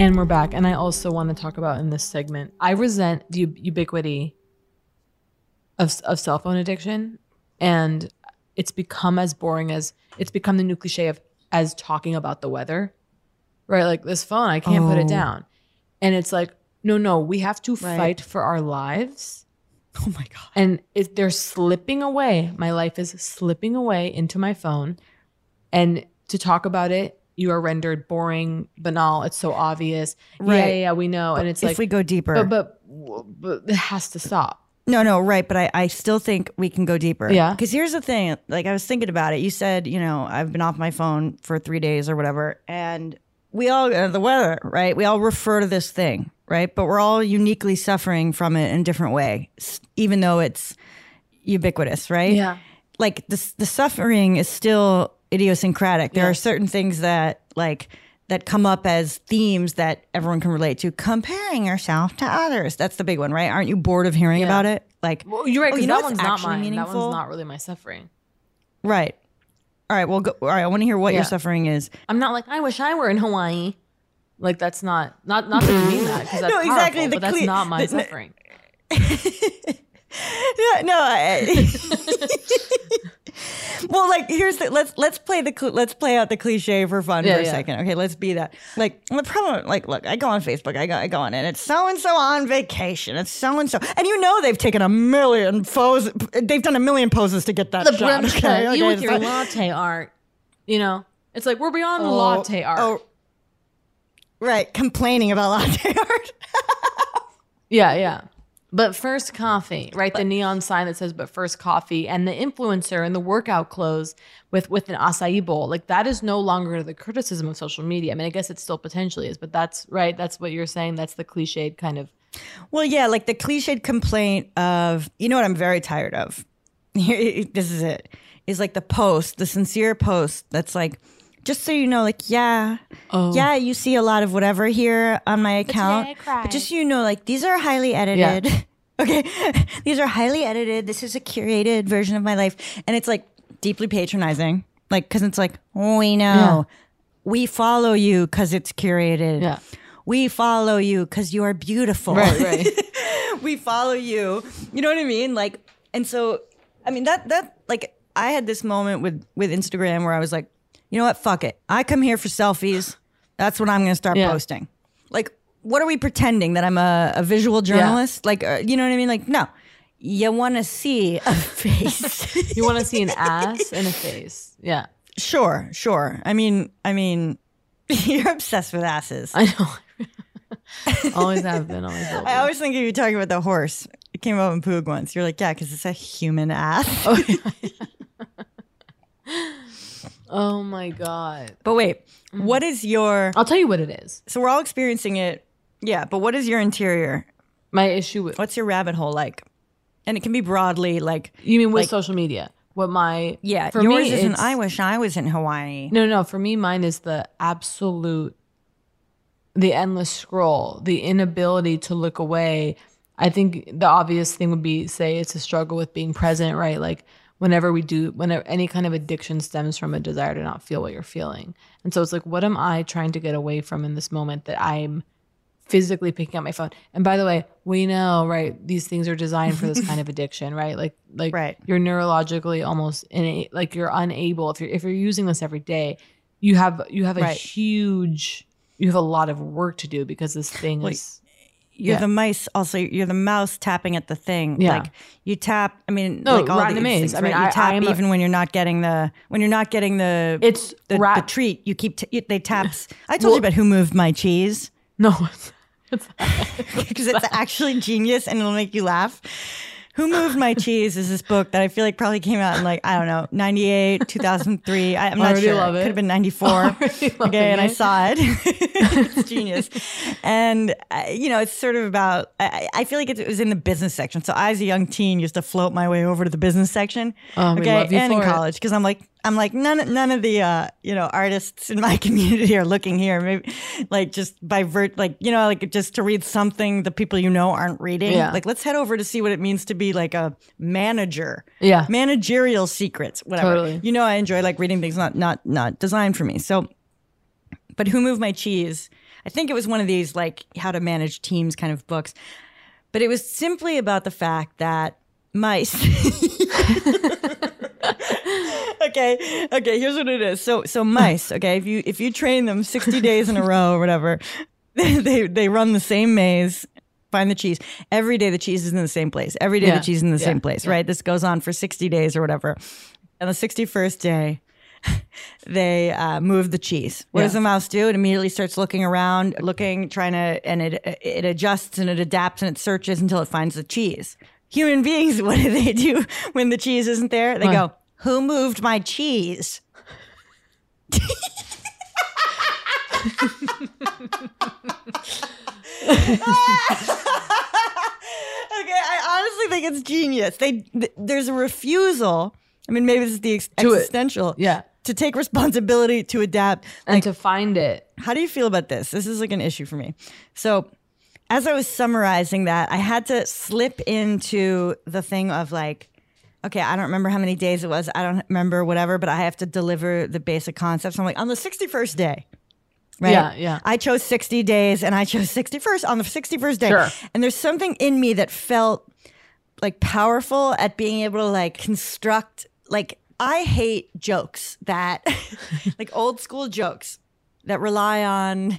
Speaker 3: And we're back. And I also want to talk about in this segment, I resent the ubiquity of, of cell phone addiction. And it's become as boring as it's become the new cliche of as talking about the weather, right? Like this phone, I can't put it
Speaker 2: Oh.
Speaker 3: down. And it's like, no, no, we have to
Speaker 2: Right.
Speaker 3: fight for our lives.
Speaker 2: Oh my God.
Speaker 3: And it, they're slipping away. My life is slipping away into my phone. And to talk about it, you are rendered boring, banal. It's so obvious.
Speaker 2: Right.
Speaker 3: yeah, yeah, we know. and it's
Speaker 2: if
Speaker 3: like,
Speaker 2: we go deeper.
Speaker 3: but, but, but it has to stop.
Speaker 2: No, no, right. But I, I still think we can go deeper.
Speaker 3: Yeah.
Speaker 2: Because here's the thing. Like I was thinking about it. You said, you know, I've been off my phone for three days or whatever. And we all, uh, the weather, right? We all refer to this thing, right? But we're all uniquely suffering from it in a different way, even though it's ubiquitous, right?
Speaker 3: Yeah.
Speaker 2: Like the, the suffering is still idiosyncratic. There
Speaker 3: Yeah.
Speaker 2: are certain things that, like, that come up as themes that everyone can relate to. Comparing yourself to others. That's the big one, right? Aren't you bored of hearing
Speaker 3: Yeah.
Speaker 2: about it? Like,
Speaker 3: Well, you're right.
Speaker 2: oh, you know
Speaker 3: that one's not mine. That one's not really my suffering.
Speaker 2: Right. All right. Well, go, all right. I want to hear what
Speaker 3: Yeah.
Speaker 2: your suffering is.
Speaker 3: I'm not like, I wish I were in Hawaii. Like that's not not not that you mean that because *laughs* that's
Speaker 2: No, exactly,
Speaker 3: powerful, but that's
Speaker 2: cle-
Speaker 3: not my
Speaker 2: the-
Speaker 3: suffering. *laughs*
Speaker 2: Yeah, no. I, *laughs* well, like here's the let's let's play the cl- let's play out the cliche for fun
Speaker 3: Yeah,
Speaker 2: for a
Speaker 3: yeah.
Speaker 2: second. Okay, let's be that. Like the problem, like look, I go on Facebook, I go I go on, and it's so and so on vacation. It's so and so, and you know they've taken a million poses. They've done a million poses to get that
Speaker 3: the
Speaker 2: shot. Okay, okay,
Speaker 3: you with your
Speaker 2: not-
Speaker 3: latte art. You know, it's like we're beyond the
Speaker 2: Oh,
Speaker 3: latte art.
Speaker 2: oh, right, complaining about latte *laughs* art.
Speaker 3: Yeah, yeah. But first coffee, right? The neon sign that says "But first coffee," and the influencer in the workout clothes with with an acai bowl, like that is no longer the criticism of social media. I mean, I guess it still potentially is, but that's right. That's what you're saying. That's the cliched kind of.
Speaker 2: Well, yeah, like the cliched complaint of, you know what I'm very tired of? *laughs* this is it. Is like the post, the sincere post that's like, just so you know, like, yeah,
Speaker 3: Oh.
Speaker 2: yeah, you see a lot of whatever here on my account.
Speaker 3: I cried.
Speaker 2: But just so you know, like, these are highly edited. *laughs* okay. *laughs* these are highly edited. This is a curated version of my life. And it's like deeply patronizing. Like, cause it's like, we know. We follow you because it's curated.
Speaker 3: Yeah.
Speaker 2: We follow you because you are beautiful
Speaker 3: Right, right. *laughs*
Speaker 2: we follow you. You know what I mean? Like, and so, I mean that that like I had this moment with with Instagram where I was like, you know what? Fuck it. I come here for selfies. That's what I'm going to start
Speaker 3: Yeah.
Speaker 2: posting. Like, what are we pretending that I'm a, a visual journalist? Like, uh, you know what I mean? Like, no. You want to see a *laughs* face.
Speaker 3: you want to see an ass and a face. Yeah.
Speaker 2: Sure, sure. I mean, I mean, *laughs* you're obsessed with asses.
Speaker 3: I know. *laughs* always have been. Always will.
Speaker 2: I always think of you talking about the horse. It came up in Poog once. You're like, yeah, because it's a human ass.
Speaker 3: Oh, Oh my god.
Speaker 2: But wait, mm-hmm. what is your?
Speaker 3: I'll tell you what it is.
Speaker 2: So we're all experiencing it. Yeah, but what is your interior?
Speaker 3: My issue with
Speaker 2: what's your rabbit hole like? And it can be broadly like
Speaker 3: you mean with
Speaker 2: like-
Speaker 3: social media. What my
Speaker 2: yeah.
Speaker 3: for
Speaker 2: yours
Speaker 3: me
Speaker 2: isn't. I wish I was in Hawaii.
Speaker 3: No, no, for me, mine is the absolute, the endless scroll, the inability to look away. I think the obvious thing would be say it's a struggle with being present, right? Like whenever we do, whenever any kind of addiction stems from a desire to not feel what you're feeling. And so it's like, what am I trying to get away from in this moment that I'm physically picking up my phone? And by the way, we know, right? These things are designed for this kind of *laughs* addiction, right? Like, like
Speaker 2: Right.
Speaker 3: you're neurologically almost innate, like you're unable if you're if you're using this every day, you have you have a
Speaker 2: Right.
Speaker 3: huge, you have a lot of work to do because this thing
Speaker 2: Well,
Speaker 3: is.
Speaker 2: You're
Speaker 3: Yeah.
Speaker 2: the mice. Also, you're the mouse tapping at the thing.
Speaker 3: Yeah.
Speaker 2: Like you tap. I mean,
Speaker 3: No,
Speaker 2: like all
Speaker 3: the
Speaker 2: these
Speaker 3: maze.
Speaker 2: things,
Speaker 3: I mean,
Speaker 2: right? you tap
Speaker 3: am a-
Speaker 2: even when you're not getting the when you're not getting the
Speaker 3: It's
Speaker 2: the, the
Speaker 3: rat-
Speaker 2: treat. You keep t- they taps. *laughs* I told
Speaker 3: Well-
Speaker 2: you about who moved my cheese
Speaker 3: No,
Speaker 2: because it's *laughs* *laughs* actually genius and it'll make you laugh. Who Moved My Cheese is this book that I feel like probably came out in like, I don't know, 98, 2003. I, I'm not sure.
Speaker 3: love it.
Speaker 2: Could have been 94. *laughs* Okay, and I saw it. *laughs* it's genius. And, uh, you know, it's sort of about, I, I feel like it was in the business section. So I, as a young teen, used to float my way over to the business section.
Speaker 3: Oh,
Speaker 2: okay, and in
Speaker 3: it.
Speaker 2: college because I'm like, I'm like none none of the uh, you know artists in my *laughs* community are looking here. Maybe like just by vert like you know like just to read something the people you know aren't reading.
Speaker 3: Yeah.
Speaker 2: Like let's head over to see what it means to be like a manager.
Speaker 3: Yeah.
Speaker 2: Managerial secrets, whatever.
Speaker 3: Totally.
Speaker 2: You know I enjoy like reading things not not not designed for me. So but who moved my cheese? I think it was one of these like how to manage teams kind of books. But it was simply about the fact that mice *laughs* *laughs* *laughs* okay okay here's what it is so so mice okay if you if you train them 60 days in a row or whatever *laughs* they they run the same maze find the cheese every day the cheese is in the same place every day
Speaker 3: Yeah,
Speaker 2: the cheese is in the
Speaker 3: yeah,
Speaker 2: same place
Speaker 3: yeah.
Speaker 2: right this goes on for 60 days or whatever on the 61st day *laughs* they uh, move the cheese. What does the mouse do? It immediately starts looking around, looking, trying to, and it it adjusts and it adapts and it searches until it finds the cheese. Human beings, *laughs* what do they do when the cheese isn't there? They
Speaker 3: What?
Speaker 2: go, "Who moved my cheese?" *laughs* Okay, I honestly think it's genius. They th- there's a refusal. I mean, maybe this is the ex-
Speaker 3: To it.
Speaker 2: existential.
Speaker 3: Yeah.
Speaker 2: To take responsibility to adapt.
Speaker 3: and to find it.
Speaker 2: How do you feel about this? This is like an issue for me. So, as I was summarizing that, I had to slip into the thing of like, okay, I don't remember how many days it was. I don't remember whatever, but I have to deliver the basic concepts. I'm like, on the 61st day, right?
Speaker 3: Yeah, yeah.
Speaker 2: I chose 60 days and I chose 61st on the 61st day.
Speaker 3: Sure.
Speaker 2: And there's something in me that felt like powerful at being able to like construct like I hate jokes that *laughs* like old school jokes that rely on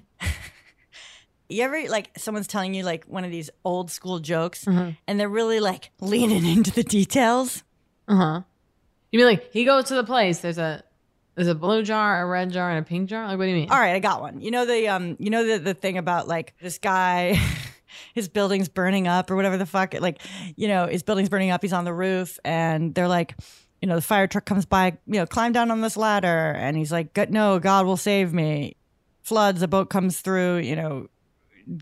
Speaker 2: you ever like someone's telling you like one of these old school jokes
Speaker 3: Mm-hmm.
Speaker 2: and they're really like leaning *laughs* into the details
Speaker 3: Uh huh. You mean like he goes to the place? There's a there's a blue jar, a red jar, and a pink jar. Like what do you mean?
Speaker 2: all right i got one you know the um you know the, the thing about like this guy *laughs* his building's burning up or whatever the fuck like you know his building's burning up he's on the roof and they're like you know the fire truck comes by you know climb down on this ladder and he's like "God- no god will save me floods a boat comes through you know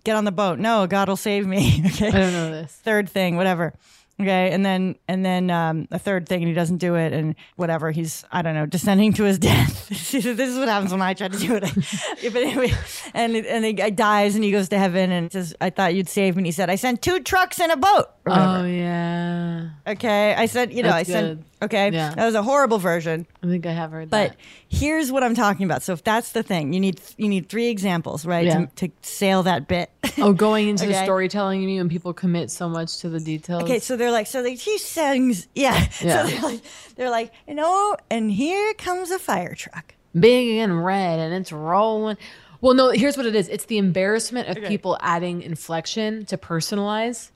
Speaker 2: get on the boat no god will save me *laughs* okay
Speaker 3: I don't know this.
Speaker 2: third thing, whatever. Okay, and then and then um, a third thing, and he doesn't do it, and whatever. He's I don't know, descending to his *laughs* death. *laughs* this is what happens when I try to do it. But anyway, and and he dies, and he goes to heaven, and says, "I thought you'd save me." And he said, "I sent two trucks and a boat."
Speaker 3: Oh yeah.
Speaker 2: Okay, I said, you know,
Speaker 3: That's
Speaker 2: I said,
Speaker 3: good.
Speaker 2: Okay,
Speaker 3: Yeah.
Speaker 2: that was a horrible version.
Speaker 3: I think I have heard
Speaker 2: But
Speaker 3: that.
Speaker 2: But here's what I'm talking about. So if that's the thing, you need you need three examples, right,
Speaker 3: Yeah.
Speaker 2: to, to sail that bit.
Speaker 3: Oh, going into the *laughs* storytelling, you mean when people commit so much to the details?
Speaker 2: Okay, so they're like, so they he sings, yeah. *laughs*
Speaker 3: Yeah.
Speaker 2: So they're like, they're like, you know, and here comes a fire truck.
Speaker 3: big and red, and it's rolling. Well, no. Here's what it is. It's the embarrassment of people adding inflection to personalize.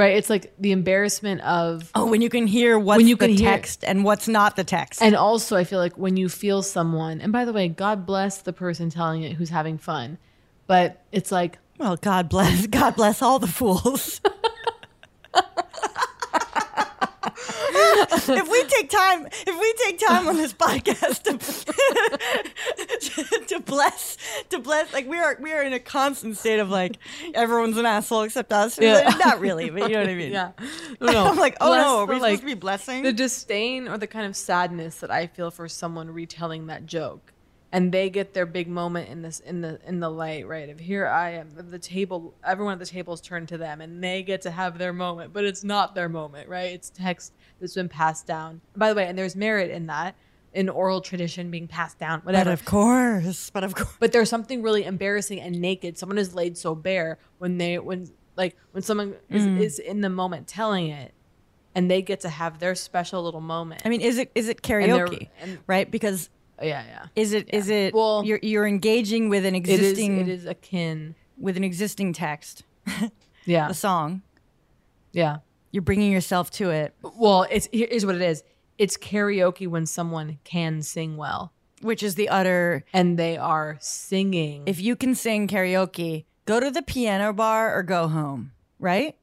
Speaker 3: Right. It's like the embarrassment of
Speaker 2: Oh, when you can hear what's
Speaker 3: When you
Speaker 2: the
Speaker 3: can hear-
Speaker 2: text and what's not the text.
Speaker 3: And also, I feel like when you feel someone, and by the way, God bless the person telling it who's having fun, but it's like,
Speaker 2: well, God bless, God bless all the fools. *laughs* if we take time, if we take time on this podcast to, to bless, to bless, like we are, we are in a constant state of like everyone's an asshole except us.
Speaker 3: Yeah.
Speaker 2: Not really, but you know what I mean. *laughs*
Speaker 3: Yeah. *laughs* No.
Speaker 2: I'm like, oh
Speaker 3: Bless
Speaker 2: no, are
Speaker 3: the,
Speaker 2: we
Speaker 3: like,
Speaker 2: supposed to be blessing?
Speaker 3: The disdain or the kind of sadness that I feel for someone retelling that joke. And they get their big moment in this in the in the light, right? Of here I am, the table everyone at the table is turned to them and they get to have their moment, but it's not their moment, right? It's text that's been passed down. By the way, and there's merit in that, in oral tradition being passed down, whatever.
Speaker 2: but of course, but of course.
Speaker 3: But there's something really embarrassing and naked. Someone is laid so bare when they when like when someone is,
Speaker 2: Mm.
Speaker 3: is in the moment telling it, and they get to have their special little moment.
Speaker 2: I mean, is it is it
Speaker 3: And
Speaker 2: karaoke?
Speaker 3: and-
Speaker 2: right? Because
Speaker 3: yeah, yeah.
Speaker 2: Is it is it
Speaker 3: Well,
Speaker 2: you're you're engaging with an
Speaker 3: It is-
Speaker 2: existing
Speaker 3: it is akin
Speaker 2: with an existing text. *laughs*
Speaker 3: Yeah.
Speaker 2: The song.
Speaker 3: Yeah.
Speaker 2: You're bringing yourself to it.
Speaker 3: Well, it's here's what it is. It's karaoke when someone can sing well,
Speaker 2: which is the utter
Speaker 3: and they are singing.
Speaker 2: If you can sing karaoke, go to the piano bar or go home, right?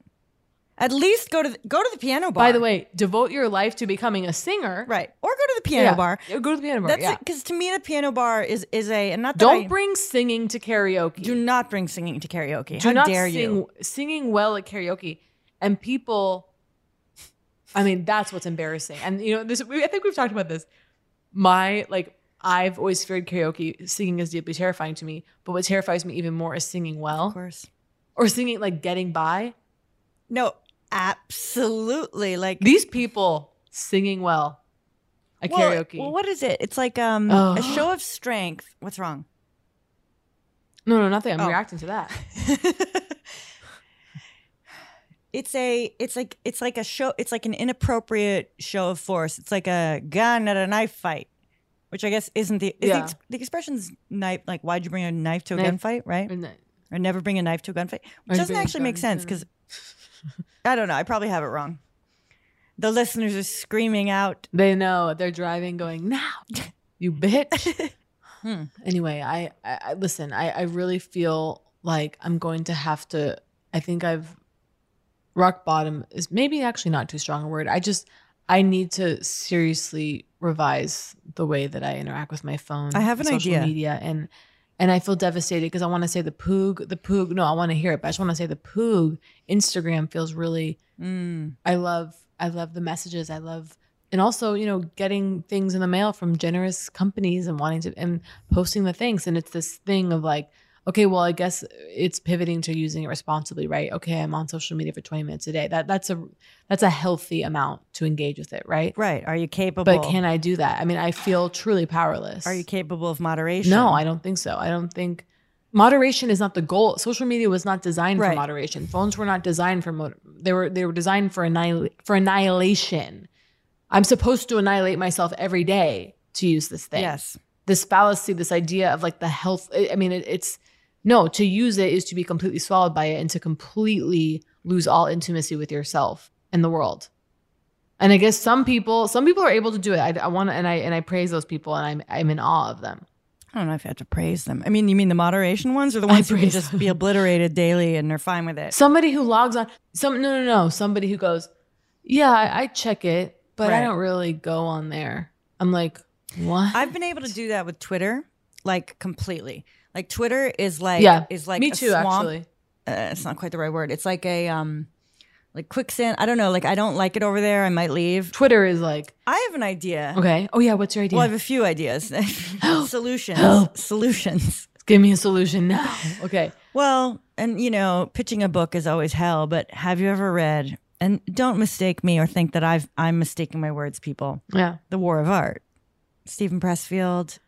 Speaker 2: At least go to the, go to the piano bar.
Speaker 3: By the way, devote your life to becoming a singer,
Speaker 2: right? Or go to the piano
Speaker 3: Yeah.
Speaker 2: bar.
Speaker 3: Yeah, Go to the piano bar.
Speaker 2: That's
Speaker 3: yeah.
Speaker 2: because to me the piano bar is is a and not that
Speaker 3: Don't
Speaker 2: I-
Speaker 3: bring singing to karaoke.
Speaker 2: do not bring singing to karaoke.
Speaker 3: Do
Speaker 2: How
Speaker 3: not
Speaker 2: dare
Speaker 3: sing,
Speaker 2: you?
Speaker 3: Singing well at karaoke, and people. I mean, that's what's embarrassing. And you know, this. We, I think we've talked about this. My like, I've always feared karaoke. Singing is deeply terrifying to me. But what terrifies me even more is singing well. Of
Speaker 2: course.
Speaker 3: Or singing like getting by.
Speaker 2: No, absolutely. Like
Speaker 3: these people singing well at
Speaker 2: Well,
Speaker 3: karaoke.
Speaker 2: Well, what is it? It's like um
Speaker 3: Oh.
Speaker 2: a show of strength. What's wrong?
Speaker 3: no, no, nothing. I'm
Speaker 2: Oh.
Speaker 3: reacting to that. *laughs* *laughs*
Speaker 2: It's a it's like it's like a show it's like an inappropriate show of force. It's like a gun at a knife fight. Which I guess isn't the is
Speaker 3: Yeah.
Speaker 2: the, the expression's knife like why'd you bring a knife to a
Speaker 3: Knife-
Speaker 2: gunfight, right?
Speaker 3: or
Speaker 2: Or never bring a knife to a gunfight. Which doesn't actually make sense because I don't know, I probably have it wrong. The listeners are screaming out.
Speaker 3: They know they're driving, going now, you bitch. *laughs*
Speaker 2: Hmm.
Speaker 3: Anyway, I, I, I listen. I, I really feel like I'm going to have to. I think I've rock bottom is maybe actually not too strong a word. I just I need to seriously revise the way that I interact with my phone.
Speaker 2: I have an
Speaker 3: social
Speaker 2: idea.
Speaker 3: Media and and I feel devastated because I want to say the poog, the poog. No, I want to hear it, but I just want to say the poog. Instagram feels really.
Speaker 2: Mm.
Speaker 3: I love I love the messages. I love and also, you know, getting things in the mail from generous companies and wanting to and posting the things. And it's this thing of like, okay, well, I guess it's pivoting to using it responsibly, right? Okay, I'm on social media for 20 minutes a day. That that's a that's a healthy amount to engage with it, right?
Speaker 2: Right. Are you capable?
Speaker 3: But can I do that? I mean, I feel truly powerless.
Speaker 2: Are you capable of moderation?
Speaker 3: No, I don't think so. I don't think moderation is not the goal. Social media was not designed for moderation. Phones were not designed for mod- they were they were designed for annihil- for annihilation. I'm supposed to annihilate myself every day to use this thing.
Speaker 2: Yes.
Speaker 3: This fallacy, this idea of like the health. I I mean, it, it's no to use it is to be completely swallowed by it and to completely lose all intimacy with yourself and the world. And I guess some people, some people are able to do it. I, I want to, and I and I praise those people, and I'm I'm in awe of them.
Speaker 2: I don't know if you have to praise them. I mean, you mean the moderation ones or the ones who can just be obliterated daily and they're fine with it?
Speaker 3: Somebody who logs on, some no no no, somebody who goes, yeah, I, I check it, but I don't really go on there. I'm like, what?
Speaker 2: I've been able to do that with Twitter, like completely. Like Twitter is like
Speaker 3: Yeah,
Speaker 2: is like
Speaker 3: me
Speaker 2: a
Speaker 3: too,
Speaker 2: swamp.
Speaker 3: actually.
Speaker 2: Uh, it's not quite the right word. It's like a um, like quicksand. I don't know. Like I don't like it over there. I might leave.
Speaker 3: Twitter is like.
Speaker 2: I have an idea.
Speaker 3: Okay. Oh yeah, what's your idea?
Speaker 2: Well, I have a few ideas. *gasps* *laughs* Solutions.
Speaker 3: Help.
Speaker 2: Solutions.
Speaker 3: Give me a solution now. *laughs* Okay.
Speaker 2: Well, and you know, pitching a book is always hell, but have you ever read and don't mistake me or think that I've I'm mistaking my words, people.
Speaker 3: Yeah.
Speaker 2: The War of Art. Steven Pressfield.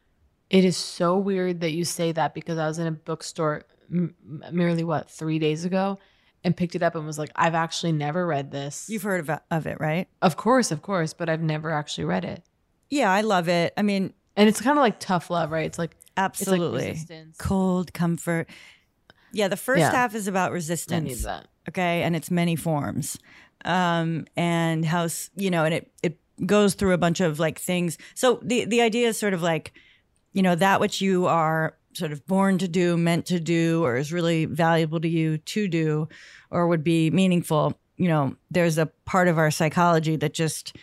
Speaker 3: It is so weird that you say that because I was in a bookstore m- merely what three days ago, and picked it up and was like, I've actually never read this.
Speaker 2: You've heard of, it- of it, right?
Speaker 3: Of course, of course, but I've never actually read it.
Speaker 2: Yeah, I love it. I mean,
Speaker 3: and it's kind of like tough love, right? It's like
Speaker 2: absolutely
Speaker 3: It's like
Speaker 2: cold comfort. Yeah, the first
Speaker 3: Yeah.
Speaker 2: half is about resistance.
Speaker 3: that.
Speaker 2: Okay, and it's many forms, um, and how you know, and it it goes through a bunch of like things. So the the idea is sort of like, you know, that which you are sort of born to do, meant to do, or is really valuable to you to do, or would be meaningful. You know, there's a part of our psychology that just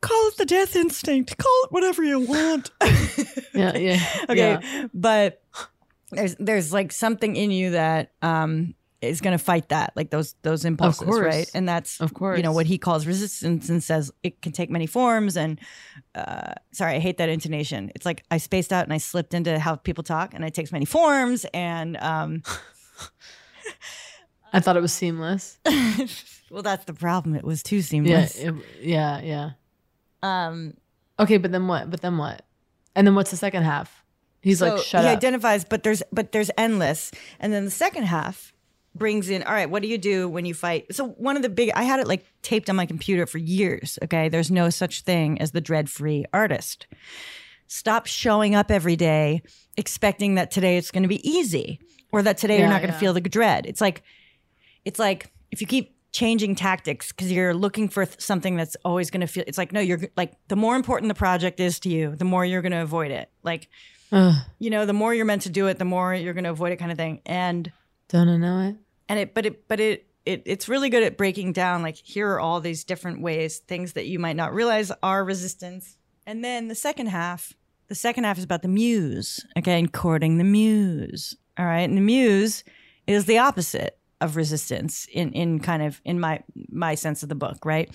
Speaker 2: call it the death instinct. Call it whatever you want. *laughs*
Speaker 3: Yeah, *laughs* yeah.
Speaker 2: okay,
Speaker 3: yeah.
Speaker 2: but there's there's like something in you that um is going to fight that, like those those impulses, right? And that's
Speaker 3: Of course.
Speaker 2: you know what he calls resistance and says it can take many forms. And uh, sorry, I hate that intonation. It's like I spaced out and I slipped into how people talk, and it takes many forms. And um, *laughs*
Speaker 3: I thought it was seamless. *laughs*
Speaker 2: well, that's the problem. It was too
Speaker 3: Yeah,
Speaker 2: seamless.
Speaker 3: it- yeah, yeah.
Speaker 2: Um,
Speaker 3: Okay, but then what? But then what? And then what's the second half? He's like, shut
Speaker 2: he
Speaker 3: up.
Speaker 2: identifies, but there's but there's endless, and then the second half brings in. All right, what do you do when you fight? So one of the big, I had it like taped on my computer for years. Okay, there's no such thing as the dread-free artist. Stop showing up every day expecting that today it's going to be easy, or that today you're not going to
Speaker 3: yeah.
Speaker 2: feel the dread. It's like, it's like if you keep changing tactics because you're looking for th- something that's always going to feel. It's like no, you're like the more important the project is to you, the more you're going to avoid it. Like
Speaker 3: Ugh,
Speaker 2: you know, the more you're meant to do it, the more you're going to avoid it, kind of thing. And
Speaker 3: don't I know it?
Speaker 2: And it, but it, but it, it, it's really good at breaking down. Like here are all these different ways, things that you might not realize are resistance. And then the second half, the second half is about the muse. Okay, courting the muse. All right, and the muse is the opposite of resistance in in kind of in my my sense of the book, right?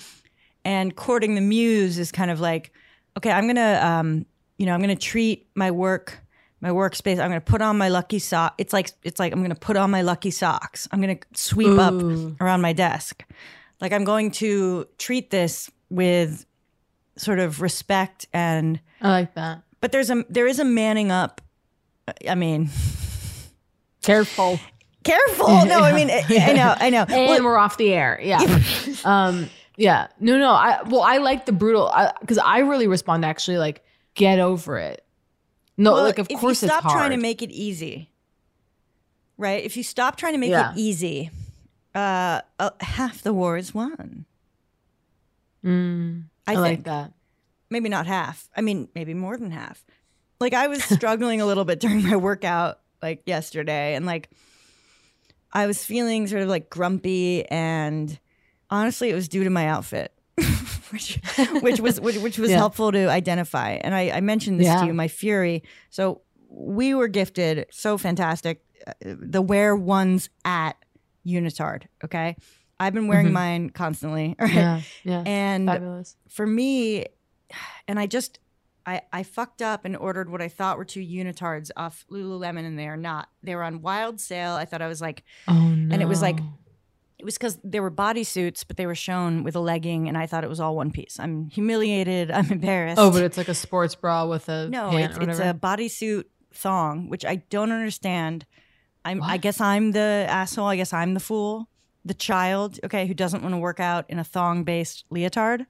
Speaker 2: And courting the muse is kind of like, okay, I'm gonna, um, you know, I'm gonna treat my work, my workspace. I'm gonna put on my lucky sock. It's like it's like I'm gonna put on my lucky socks. I'm gonna sweep
Speaker 3: Ooh.
Speaker 2: up around my desk. Like I'm going to treat this with sort of respect and.
Speaker 3: I like that.
Speaker 2: But there's a there is a manning up. I mean, *laughs*
Speaker 3: Careful.
Speaker 2: careful. No, I mean, *laughs* I, I know, I know.
Speaker 3: And
Speaker 2: Well,
Speaker 3: we're off the air. Yeah. *laughs* um. Yeah. No. No. I. Well, I like the brutal because I, really respond to actually like get over it. No.
Speaker 2: well,
Speaker 3: like of
Speaker 2: if
Speaker 3: course
Speaker 2: you stop trying to make it easy, right? If you stop trying to make
Speaker 3: Yeah.
Speaker 2: it easy, uh, uh, half the war is won.
Speaker 3: Mm,
Speaker 2: I,
Speaker 3: I,
Speaker 2: think
Speaker 3: like that.
Speaker 2: maybe not half. I mean, maybe more than half. Like I was struggling a little bit *laughs* during my workout like yesterday and like I was feeling sort of like grumpy and honestly it was due to my outfit. *laughs* which which was which, which was
Speaker 3: Yeah.
Speaker 2: helpful to identify. And I, I mentioned this
Speaker 3: Yeah.
Speaker 2: to you, my fury. So we were gifted so fantastic uh, the Wear One's At Unitard, okay? I've been wearing
Speaker 3: Mhm.
Speaker 2: mine constantly. *laughs* Right?
Speaker 3: Yeah. Yeah.
Speaker 2: And
Speaker 3: Fabulous.
Speaker 2: for me, and I just I I fucked up and ordered what I thought were two unitards off Lululemon, and they are not. They were on wild sale. I thought I was like,
Speaker 3: Oh no.
Speaker 2: and it was like it was because there were bodysuits, but they were shown with a legging, and I thought it was all one piece. I'm humiliated. *laughs* I'm embarrassed.
Speaker 3: Oh, but it's like a sports bra with a
Speaker 2: no, it's, it's a bodysuit thong, which I don't understand. I'm, I guess I'm the asshole. I guess I'm the fool, the child, okay, who doesn't want to work out in a thong based leotard.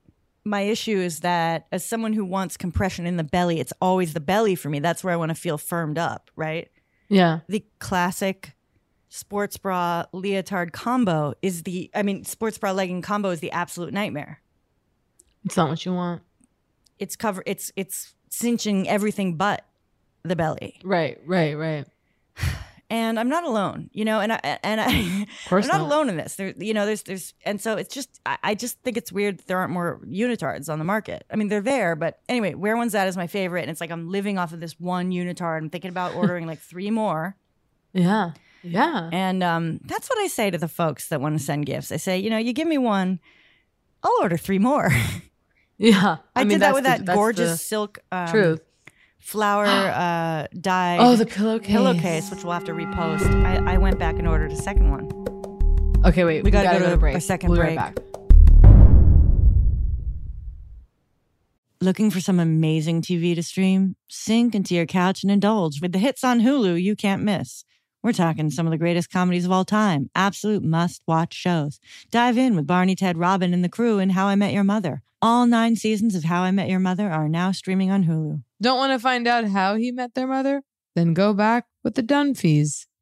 Speaker 2: My issue is that as someone who wants compression in the belly, it's always the belly for me. That's where I want to feel firmed up, right?
Speaker 3: yeah.
Speaker 2: The classic sports bra leotard combo is the, I mean, sports bra legging combo is the absolute nightmare.
Speaker 3: It's not what you want.
Speaker 2: It's cover, it's, it's cinching everything but the belly.
Speaker 3: Right. Right. Right. *sighs*
Speaker 2: and I'm not alone, you know, and I and I
Speaker 3: course
Speaker 2: I'm not,
Speaker 3: not.
Speaker 2: alone in this. There, you know, there's there's and so it's just I, I just think it's weird that there aren't more unitards on the market. I mean, they're there, but anyway, Wear One's At is my favorite, and it's like I'm living off of this one unitard. I'm thinking about *laughs* ordering like three more,
Speaker 3: Yeah. Yeah.
Speaker 2: and um, that's what I say to the folks that want to send gifts. I say, you know, you give me one, I'll order three more. *laughs*
Speaker 3: Yeah. *laughs*
Speaker 2: I,
Speaker 3: mean,
Speaker 2: did that with
Speaker 3: the-
Speaker 2: that gorgeous silk um,
Speaker 3: truth.
Speaker 2: flower *gasps* uh, dye.
Speaker 3: Oh, the pillowcase.
Speaker 2: pillowcase, which we'll have to repost. I, I went back and ordered a second one.
Speaker 3: Okay, wait.
Speaker 2: We gotta go to
Speaker 3: a break.
Speaker 2: our second
Speaker 3: We'll be
Speaker 2: break.
Speaker 3: Right back.
Speaker 2: Looking for some amazing TV to stream? Sink into your couch and indulge with the hits on Hulu you can't miss. We're talking some of the greatest comedies of all time, absolute must watch shows. Dive in with Barney, Ted, Robin, and the crew in How I Met Your Mother. All nine seasons of How I Met Your Mother are now streaming on Hulu.
Speaker 6: Don't want to find out how he met their mother? Then go back with the Dunphys,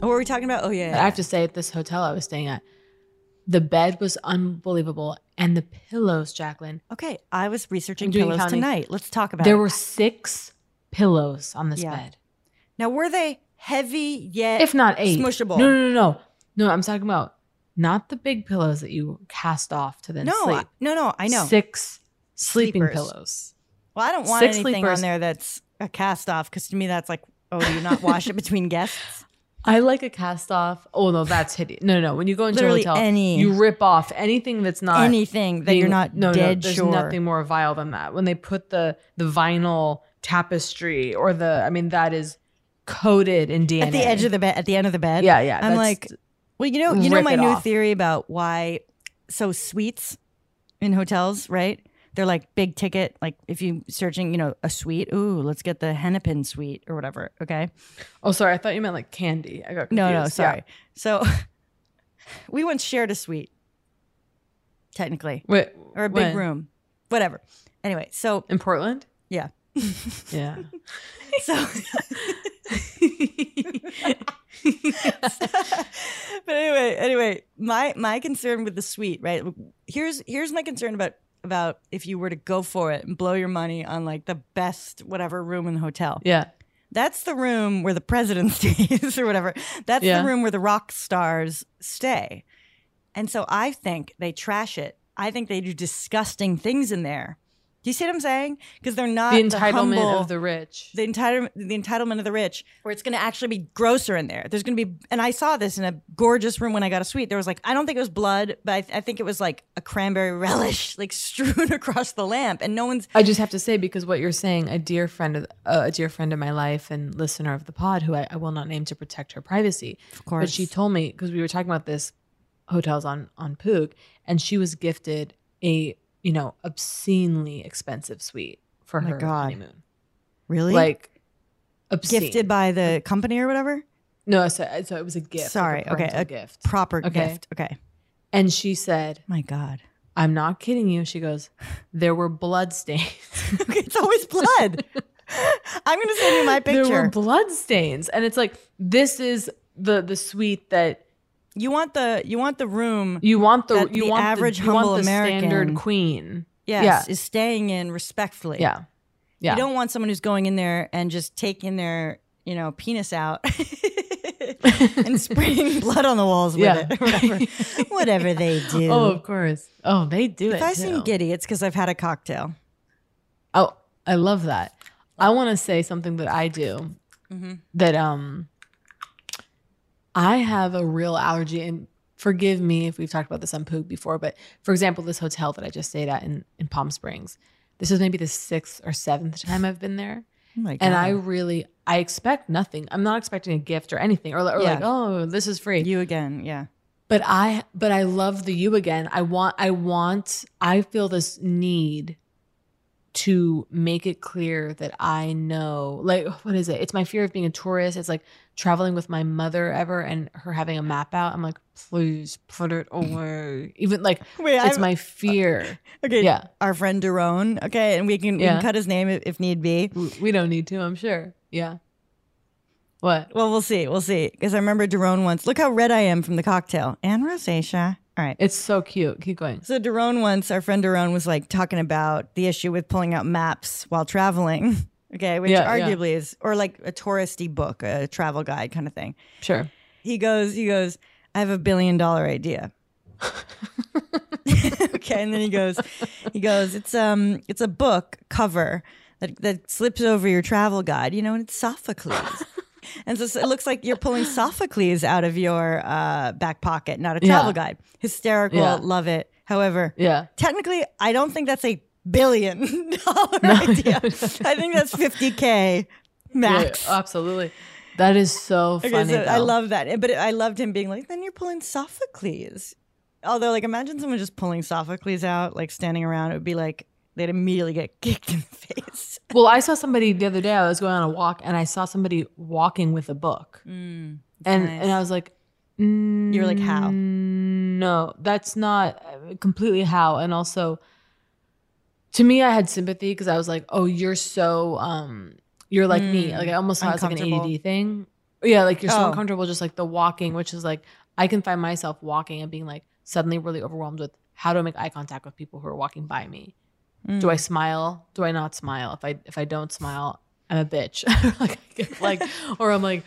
Speaker 2: What were we talking about? Oh yeah,
Speaker 3: I have to say, at this hotel I was staying at, the bed was unbelievable, and the pillows, Jacqueline.
Speaker 2: Okay, I was researching
Speaker 3: doing
Speaker 2: pillows tonight. Let's talk about
Speaker 3: There
Speaker 2: it.
Speaker 3: were six pillows on this
Speaker 2: Yeah.
Speaker 3: bed,
Speaker 2: Now, were they heavy yet?
Speaker 3: if not eight.
Speaker 2: smushable.
Speaker 3: No, no, no, no, no. I'm talking about not the big pillows that you cast off to then
Speaker 2: No,
Speaker 3: sleep.
Speaker 2: No, no. I know.
Speaker 3: Six sleeping
Speaker 2: Sleepers.
Speaker 3: pillows.
Speaker 2: Well, I don't want
Speaker 3: Six
Speaker 2: anything
Speaker 3: sleepers.
Speaker 2: on there that's a cast off because to me that's like, oh, do you not wash it *laughs* between guests?
Speaker 3: I like a cast off. Oh no, that's hideous. No, no, no. When you go into
Speaker 2: Literally
Speaker 3: a hotel,
Speaker 2: any-
Speaker 3: you rip off anything that's not
Speaker 2: Anything that you're not
Speaker 3: no,
Speaker 2: dead
Speaker 3: no, there's
Speaker 2: sure.
Speaker 3: nothing more vile than that. When they put the the vinyl tapestry or the, I mean, that is coated in DNA
Speaker 2: At the edge of the bed, at the end of the bed.
Speaker 3: Yeah, yeah,
Speaker 2: I'm
Speaker 3: that's-
Speaker 2: like, well, you know, you know
Speaker 3: rip
Speaker 2: my
Speaker 3: it
Speaker 2: new
Speaker 3: off.
Speaker 2: theory about why. So suites in hotels, right? They're like big ticket. Like if you searching, you know, a suite. Ooh, let's get the Hennepin suite or whatever. Okay.
Speaker 3: Oh, sorry, I thought you meant like candy. I got confused.
Speaker 2: No, no,
Speaker 3: Yeah.
Speaker 2: sorry. So *laughs* we once shared a suite, technically,
Speaker 3: Wait,
Speaker 2: or a big
Speaker 3: when?
Speaker 2: room, whatever. Anyway, so
Speaker 3: in Portland.
Speaker 2: Yeah. *laughs*
Speaker 3: Yeah.
Speaker 2: so, *laughs* but anyway, anyway, my my concern with the suite, right? Here's here's my concern about about if you were to go for it and blow your money on like the best whatever room in the hotel.
Speaker 3: Yeah.
Speaker 2: That's the room where the president *laughs* stays or whatever. That's
Speaker 3: Yeah.
Speaker 2: the room where the rock stars stay. And so I think they trash it. I think they do disgusting things in there. Do you see what I'm saying? Because they're not
Speaker 3: The entitlement
Speaker 2: humble-
Speaker 3: of the rich.
Speaker 2: the entitlement the entitlement of the rich where it's going to actually be grosser in there there's going to be and i saw this in a gorgeous room when i got a suite there was like i don't think it was blood but i, I think it was like a cranberry *laughs* relish like strewn *laughs* across the lamp and no one's
Speaker 3: I just have to say because what you're saying, a dear friend of uh, a dear friend of my life and listener of the pod, who I, I will not name to protect her privacy, of
Speaker 2: course.
Speaker 3: but she told me because we were talking about this hotels on on Poog, and she was gifted a you know obscenely expensive suite for
Speaker 2: Oh
Speaker 3: her
Speaker 2: God.
Speaker 3: honeymoon.
Speaker 2: really
Speaker 3: Like obscene.
Speaker 2: Gifted by the company or whatever?
Speaker 3: No, so, so it was a gift. like
Speaker 2: Sorry.
Speaker 3: a
Speaker 2: okay. A
Speaker 3: gift.
Speaker 2: Proper
Speaker 3: Okay.
Speaker 2: gift. Okay.
Speaker 3: And she said,
Speaker 2: My God.
Speaker 3: I'm not kidding you. She goes, There were blood stains. *laughs*
Speaker 2: it's always blood. *laughs* I'm to send you my picture.
Speaker 3: There were blood stains. And it's like, this is the the suite that
Speaker 2: you want the you want the room
Speaker 3: you want the you
Speaker 2: the
Speaker 3: want
Speaker 2: average
Speaker 3: the, you
Speaker 2: humble
Speaker 3: want the
Speaker 2: American
Speaker 3: standard queen.
Speaker 2: Yes,
Speaker 3: Yeah.
Speaker 2: is staying in respectfully.
Speaker 3: Yeah. Yeah.
Speaker 2: You don't want someone who's going in there and just taking their, you know, penis out *laughs* and spraying *laughs* blood on the walls with
Speaker 3: Yeah.
Speaker 2: it. Whatever, *laughs* whatever they do.
Speaker 3: Oh, of course. Oh, they do
Speaker 2: if
Speaker 3: it.
Speaker 2: I
Speaker 3: too.
Speaker 2: seem giddy, it's because I've had a cocktail.
Speaker 3: Oh, I love that. I want to say something that I do
Speaker 2: Mhm.
Speaker 3: that um I have a real allergy and forgive me if we've talked about this on Poog before, but for example, this hotel that I just stayed at in, in Palm Springs, this is maybe the sixth or seventh time I've been there.
Speaker 2: Oh
Speaker 3: And I really I expect nothing. I'm not expecting a gift or anything or, or like, oh, this is free.
Speaker 2: You again, yeah.
Speaker 3: But I but I love the you again. I want I want I feel this need to make it clear that I know like *sighs* what is it? It's my fear of being a tourist. It's like traveling with my mother ever and her having a map out. I'm like, please put it *laughs* away. Even like
Speaker 2: Wait,
Speaker 3: it's
Speaker 2: I'm-
Speaker 3: my fear. *laughs*
Speaker 2: Okay.
Speaker 3: Yeah.
Speaker 2: Our friend Daron. Okay. And we can, we can cut his name if, if need be.
Speaker 3: We don't need to, I'm sure. Yeah. What?
Speaker 2: Well, we'll see. We'll see. Because I remember Daron once. Look how red I am from the cocktail. And rosacea. All right.
Speaker 3: It's so cute. Keep going.
Speaker 2: So Daron once, our friend Daron was like talking about the issue with pulling out maps while traveling. *laughs* Okay, which
Speaker 3: Yeah, yeah.
Speaker 2: arguably is or like a touristy book, a travel guide kind of thing.
Speaker 3: Sure.
Speaker 2: He goes, he goes, I have a billion dollar idea. *laughs* okay, and then he goes, he goes, it's um, it's a book cover that that slips over your travel guide, you know, and it's Sophocles. And so it looks like you're pulling Sophocles out of your uh, back pocket, not a travel
Speaker 3: Yeah.
Speaker 2: guide. Hysterical,
Speaker 3: Yeah.
Speaker 2: love it. However,
Speaker 3: Yeah.
Speaker 2: technically, I don't think that's a billion *laughs* dollar idea. *laughs* I think that's 50K max.
Speaker 3: Yeah, absolutely. That is so
Speaker 2: Okay,
Speaker 3: funny.
Speaker 2: so I love that. But I loved him being like, then you're pulling Sophocles. Although, like, imagine someone just pulling Sophocles out, like standing around. It would be like they'd immediately get *laughs* kicked in the face. *laughs*
Speaker 3: Well, I saw somebody the other day. I was going on a walk, and I saw somebody walking with a book,
Speaker 2: Mm,
Speaker 3: and
Speaker 2: nice.
Speaker 3: and I was like, mm,
Speaker 2: "You're like, how?
Speaker 3: No, that's not uh, completely how. And also, to me, I had sympathy because I was like, oh, you're so um, you're like me.
Speaker 2: Mm,
Speaker 3: Like I almost saw it as like an. ADD thing. Yeah, like you're so
Speaker 2: Oh.
Speaker 3: uncomfortable, just like the walking, which is like I can find myself walking and being like suddenly really overwhelmed with how do I make eye contact with people who are walking by me. Do I
Speaker 2: Mm.
Speaker 3: smile? Do I not smile? If I if I don't smile, I'm a bitch. *laughs* like, *laughs* like or I'm like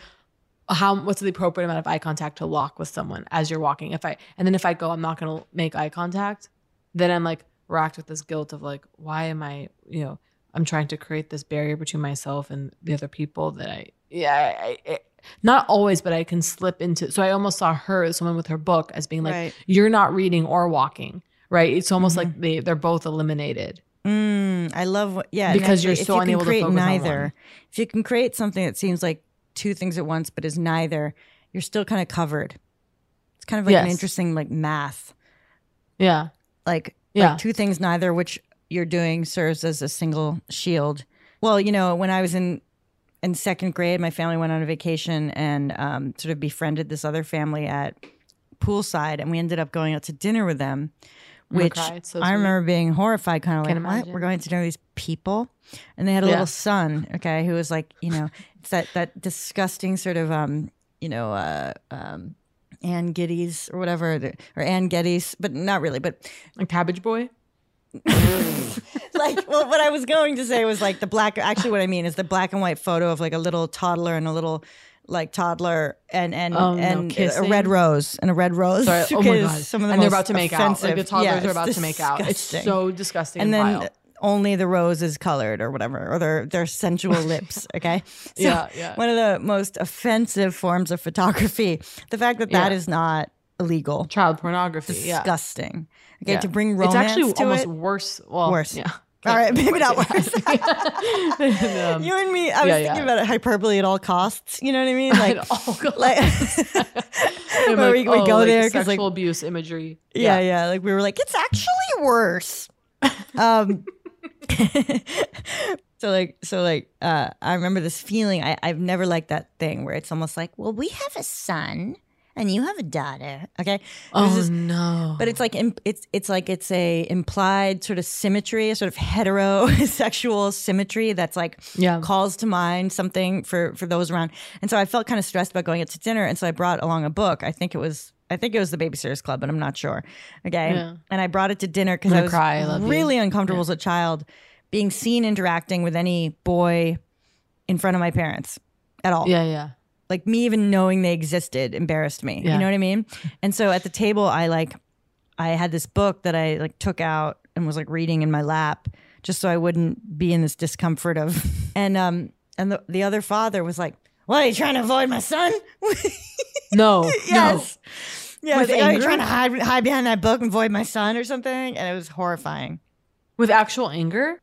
Speaker 3: how what's the appropriate amount of eye contact to lock with someone as you're walking? If I and then if I go I'm not going to make eye contact, then I'm like racked with this guilt of like why am I, you know, I'm trying to create this barrier between myself and the other people that I yeah, I, I, not always, but I can slip into. So I almost saw her, as someone with her book, as being like,
Speaker 2: Right.
Speaker 3: "You're not reading or walking, right?" It's almost
Speaker 2: Mm-hmm.
Speaker 3: like they they're both eliminated.
Speaker 2: Mm, I love what, yeah.
Speaker 3: Because you're
Speaker 2: actually, if
Speaker 3: so
Speaker 2: you can
Speaker 3: unable to
Speaker 2: create
Speaker 3: focus on
Speaker 2: neither,
Speaker 3: one.
Speaker 2: If you can create something that seems like two things at once, but is neither, you're still kind of covered. It's kind of like an interesting like math.
Speaker 3: Yeah,
Speaker 2: like
Speaker 3: Yeah.
Speaker 2: like two things neither which you're doing serves as a single shield well you know when i was in in second grade my family went on a vacation and um, sort of befriended this other family at poolside and we ended up going out to dinner with them which
Speaker 3: so
Speaker 2: i remember being horrified kind of like
Speaker 3: Can't
Speaker 2: what we're going to know these people and they had a
Speaker 3: Yeah.
Speaker 2: little son okay who was like you know *laughs* it's that that disgusting sort of um you know uh um Anne Geddes or whatever, or Anne Geddes, but not really. But
Speaker 3: like Cabbage Boy. *laughs*
Speaker 2: like well, what I was going to say was like the black. Actually, what I mean is the black and white photo of like a little toddler and a little like toddler and and
Speaker 3: Oh, no,
Speaker 2: and a red rose and a red rose.
Speaker 3: Sorry, oh my god!
Speaker 2: Some of the
Speaker 3: and they're about to make out. Like the toddlers
Speaker 2: Yeah,
Speaker 3: are about to make out. It's
Speaker 2: disgusting.
Speaker 3: so disgusting
Speaker 2: And
Speaker 3: and,
Speaker 2: then
Speaker 3: vile.
Speaker 2: only the rose is colored or whatever, or their their sensual *laughs* lips. Okay, so
Speaker 3: Yeah, yeah.
Speaker 2: One of the most offensive forms of photography. The fact that that
Speaker 3: Yeah.
Speaker 2: is not illegal,
Speaker 3: child pornography. yeah.
Speaker 2: disgusting. Okay,
Speaker 3: Yeah.
Speaker 2: to bring romance
Speaker 3: It's actually almost
Speaker 2: it,
Speaker 3: worse. Well,
Speaker 2: worse.
Speaker 3: Yeah.
Speaker 2: All right, maybe not
Speaker 3: Yeah.
Speaker 2: worse. *laughs*
Speaker 3: Um,
Speaker 2: you and me, I was
Speaker 3: yeah,
Speaker 2: thinking
Speaker 3: yeah.
Speaker 2: about it hyperbole at all costs. You know what I mean? *laughs* Like,
Speaker 3: At all *laughs*
Speaker 2: like where
Speaker 3: like,
Speaker 2: we, we
Speaker 3: oh,
Speaker 2: go
Speaker 3: like
Speaker 2: there because
Speaker 3: sexual
Speaker 2: like,
Speaker 3: abuse imagery.
Speaker 2: yeah, yeah, like we were like, it's actually worse. um, So like so like uh I remember this feeling I, I've never liked that thing where it's almost like, well, we have a son and you have a daughter. Okay.
Speaker 3: Oh,
Speaker 2: this-
Speaker 3: no.
Speaker 2: But it's like it's it's like it's a implied sort of symmetry, a sort of heterosexual symmetry that's like
Speaker 3: Yeah.
Speaker 2: calls to mind something for for those around. And so I felt kind of stressed about going out to dinner, and so I brought along a book. I think it was I think it was the Babysitters Club, but I'm not sure. Okay.
Speaker 3: Yeah.
Speaker 2: And I brought it to dinner because I was
Speaker 3: cry, I love you.
Speaker 2: really uncomfortable as a child being seen interacting with any boy in front of my parents at all.
Speaker 3: Yeah, yeah.
Speaker 2: Like me even knowing they existed embarrassed me.
Speaker 3: Yeah.
Speaker 2: You know what I mean? And so at the table I like I had this book that I like took out and was like reading in my lap just so I wouldn't be in this discomfort of *laughs* and um and the, the other father was like, What are you trying to avoid my son? *laughs*
Speaker 3: No.
Speaker 2: yes. Yeah,
Speaker 3: With
Speaker 2: like, are you trying to hide hide behind that book and avoid my son or something? And it was horrifying.
Speaker 3: With actual anger?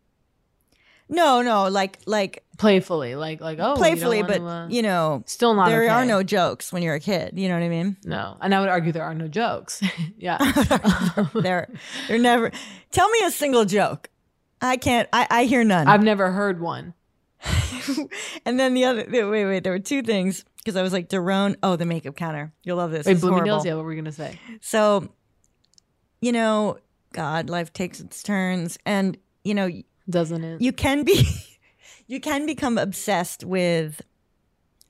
Speaker 2: No, no, like like
Speaker 3: Playfully, like like oh,
Speaker 2: playfully,
Speaker 3: you
Speaker 2: but
Speaker 3: wanna, uh,
Speaker 2: you know,
Speaker 3: still not.
Speaker 2: there are no jokes when you're a kid. You know what I mean?
Speaker 3: no, and I would argue there are no jokes. *laughs* yeah, *laughs* *laughs*
Speaker 2: They're they're never. Tell me a single joke. I can't. I, I hear none.
Speaker 3: I've never heard one.
Speaker 2: and then the other. Wait, wait. There were two things because I was like Daron. Oh, the makeup counter. You'll love this.
Speaker 3: Wait, Bloomingdale's. Yeah, what were we gonna say?
Speaker 2: So, you know, God, life takes its turns, and you know,
Speaker 3: Doesn't it?
Speaker 2: you can be, *laughs* you can become obsessed with,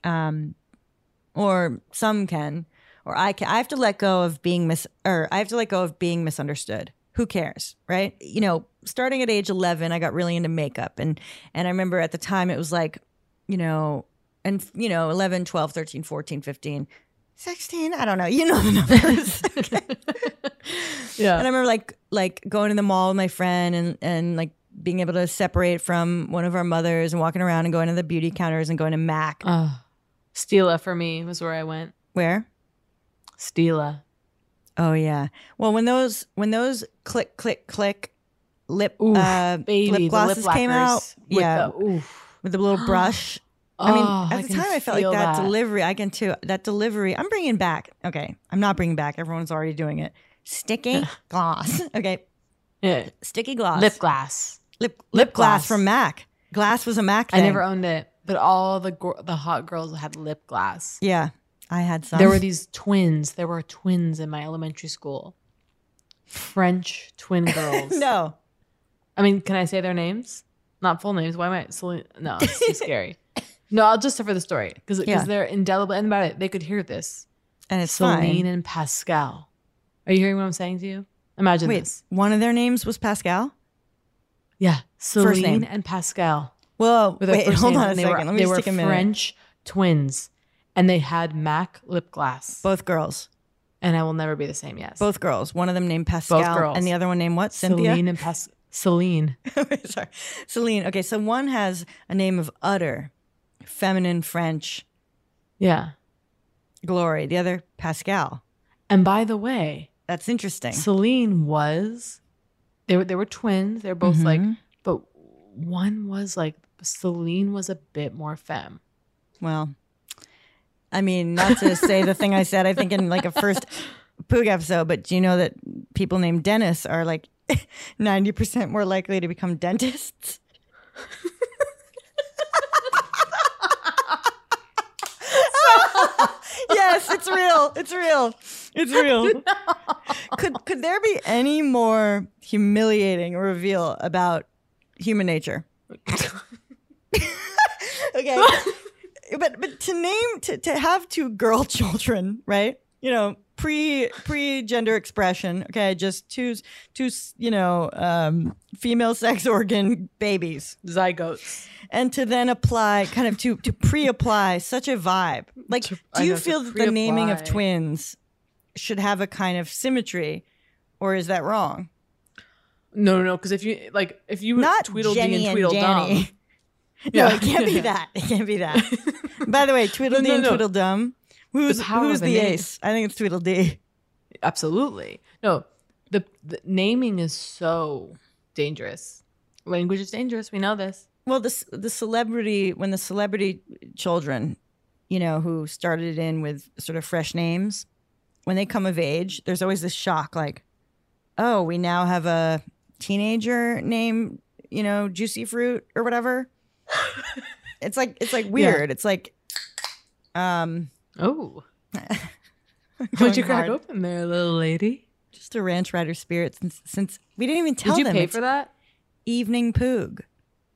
Speaker 2: um, or some can, or I can. I have to let go of being mis, or I have to let go of being misunderstood. Who cares, right? You know, starting at age 11, I got really into makeup, and and I remember at the time it was like, you know, and you know, 11, 12, 13, 14, 15. 16 i don't know *laughs* you know the numbers *laughs*
Speaker 3: Yeah.
Speaker 2: and i remember like like going to the mall with my friend and and like being able to separate from one of our mothers and walking around and going to the beauty counters and going to mac
Speaker 3: Uh, Stila for me was where I went.
Speaker 2: where
Speaker 3: Stila.
Speaker 2: oh yeah well when those when those click click click lip
Speaker 3: Oof,
Speaker 2: uh
Speaker 3: baby,
Speaker 2: lip
Speaker 3: lip
Speaker 2: glosses came out
Speaker 3: with
Speaker 2: yeah
Speaker 3: the- oof.
Speaker 2: with the little *gasps* brush I mean,
Speaker 3: Oh,
Speaker 2: at
Speaker 3: I
Speaker 2: the time, I felt like that,
Speaker 3: that.
Speaker 2: delivery. I can too. That delivery, I'm bringing back. Okay, I'm not bringing back. Everyone's already doing it. Sticky *laughs* gloss. Okay,
Speaker 3: Yeah.
Speaker 2: sticky gloss.
Speaker 3: Lip glass.
Speaker 2: Lip
Speaker 3: lip
Speaker 2: lip glass
Speaker 3: gloss.
Speaker 2: from Mac. Glass was a Mac. Thing.
Speaker 3: I never owned it, but all the the hot girls had lip glass.
Speaker 2: Yeah, I had some.
Speaker 3: There were these twins. There were twins in my elementary school. French twin *laughs* girls.
Speaker 2: no.
Speaker 3: I mean, can I say their names? Not full names. Why am I? Celine? No, it's too *laughs* scary. No, I'll just for the story because
Speaker 2: Yeah.
Speaker 3: they're indelible. And about it, they could hear this.
Speaker 2: and it's
Speaker 3: Celine
Speaker 2: fine.
Speaker 3: and Pascal. Are you hearing what I'm saying to you? Imagine
Speaker 2: Wait,
Speaker 3: this.
Speaker 2: one of their names was Pascal.
Speaker 3: Yeah, Celine and Pascal. Well,
Speaker 2: wait, hold on a second.
Speaker 3: Were,
Speaker 2: Let me
Speaker 3: they
Speaker 2: just
Speaker 3: were
Speaker 2: take a minute.
Speaker 3: French twins, and they had MAC lip gloss.
Speaker 2: Both girls.
Speaker 3: And I will never be the same. Yes,
Speaker 2: Both girls. One of them named Pascal,
Speaker 3: girls.
Speaker 2: and the other one named what? Cynthia.
Speaker 3: Celine and Pascal. Celine. *laughs*
Speaker 2: Sorry, Celine. Okay, so one has a name of utter, feminine French
Speaker 3: Yeah.
Speaker 2: glory. The other Pascal.
Speaker 3: And by the way,
Speaker 2: That's interesting.
Speaker 3: Celine was they were they were twins. They're both like,
Speaker 2: Mhm.
Speaker 3: but one was like Celine was a bit more femme.
Speaker 2: Well, I mean, not to say the thing I said, I think in like a first Poog episode, but do you know that people named Dennis are like *laughs* 90% more likely to become dentists? *laughs* *laughs* yes, it's real. It's real. It's real. *laughs* Could could there be any more humiliating reveal about human nature? *laughs* okay. but but to name to, to have two girl *laughs* children, right? You know, pre pre gender expression. Okay, just two two you know um, female sex organ babies,
Speaker 3: Zygotes.
Speaker 2: and to then apply kind of to to pre apply such a vibe. Like,
Speaker 3: I
Speaker 2: do you
Speaker 3: know,
Speaker 2: feel that the naming of twins should have a kind of symmetry, or is that wrong?
Speaker 3: No, no, no. Because if you like, if you
Speaker 2: Not
Speaker 3: Tweedledee
Speaker 2: Jenny
Speaker 3: and
Speaker 2: and
Speaker 3: Tweedledum, *laughs*
Speaker 2: No, it *laughs* can't be that. It can't be that. *laughs* By the way, Tweedledee
Speaker 3: no,
Speaker 2: and
Speaker 3: no.
Speaker 2: Tweedledum. Who's
Speaker 3: power
Speaker 2: who's the
Speaker 3: name.
Speaker 2: ace? I think it's Tweedledee.
Speaker 3: absolutely no. The, the naming is so dangerous. Language is dangerous. We know this.
Speaker 2: Well, the the celebrity when the celebrity children, you know, who started in with sort of fresh names, when they come of age, there's always this shock, like, oh, we now have a teenager named, you know, Juicy Fruit or whatever. *laughs* it's like it's like weird. It's like um
Speaker 3: oh. *laughs* What'd you crack
Speaker 2: hard.
Speaker 3: open there, little lady?
Speaker 2: Just a ranch rider spirit since since we didn't even tell
Speaker 3: Did you
Speaker 2: them
Speaker 3: pay for that?
Speaker 2: Evening Poog.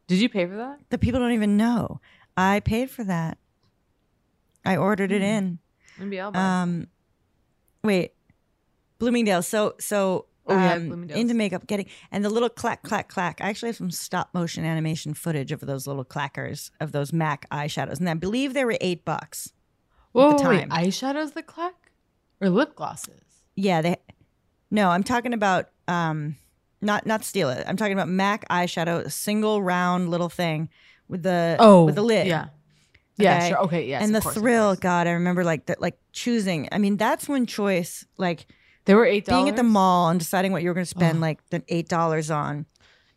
Speaker 3: Did you pay for that?
Speaker 2: The people don't even know. I paid for that. I ordered it in.
Speaker 3: Maybe I'll buy
Speaker 2: Um, wait, Bloomingdale. So so
Speaker 3: Oh, yeah,
Speaker 2: um, into makeup, getting and the little clack clack clack. I actually have some stop motion animation footage of those little clackers of those MAC eyeshadows, and I believe they were eight bucks.
Speaker 3: Whoa,
Speaker 2: at the
Speaker 3: wait, eyeshadows that clack or lip glosses?
Speaker 2: Yeah, they. No, I'm talking about um, not not steal it. I'm talking about MAC eyeshadow, a single round little thing with the
Speaker 3: Oh,
Speaker 2: with the lid.
Speaker 3: yeah. Yeah, sure. Okay, yes,
Speaker 2: And the
Speaker 3: course,
Speaker 2: thrill, God, I remember like that, like choosing. I mean, that's when choice, like
Speaker 3: there were eight
Speaker 2: being at the mall and deciding what you were going to spend like the eight dollars on.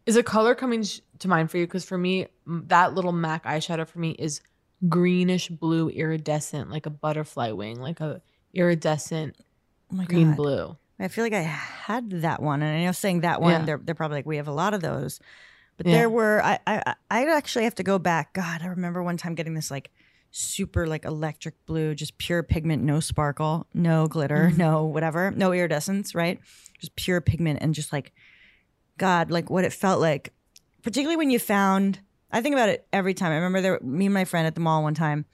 Speaker 3: Is a color coming sh- to mind for you? Because for me, m- that little MAC eyeshadow for me is greenish blue, iridescent, like a butterfly wing, like a iridescent
Speaker 2: Oh my
Speaker 3: green
Speaker 2: God.
Speaker 3: blue.
Speaker 2: I feel like I had that one, and I know saying that one,
Speaker 3: Yeah.
Speaker 2: they're they're probably like we have a lot of those, but
Speaker 3: Yeah.
Speaker 2: there were I I I actually have to go back. God, I remember one time getting this like super like electric blue, just pure pigment, no sparkle, no glitter,
Speaker 3: Mhm.
Speaker 2: no whatever, no iridescence, right? Just pure pigment and just like God, like what it felt like, particularly when you found. I think about it every time. I remember there, me and my friend at the mall one time.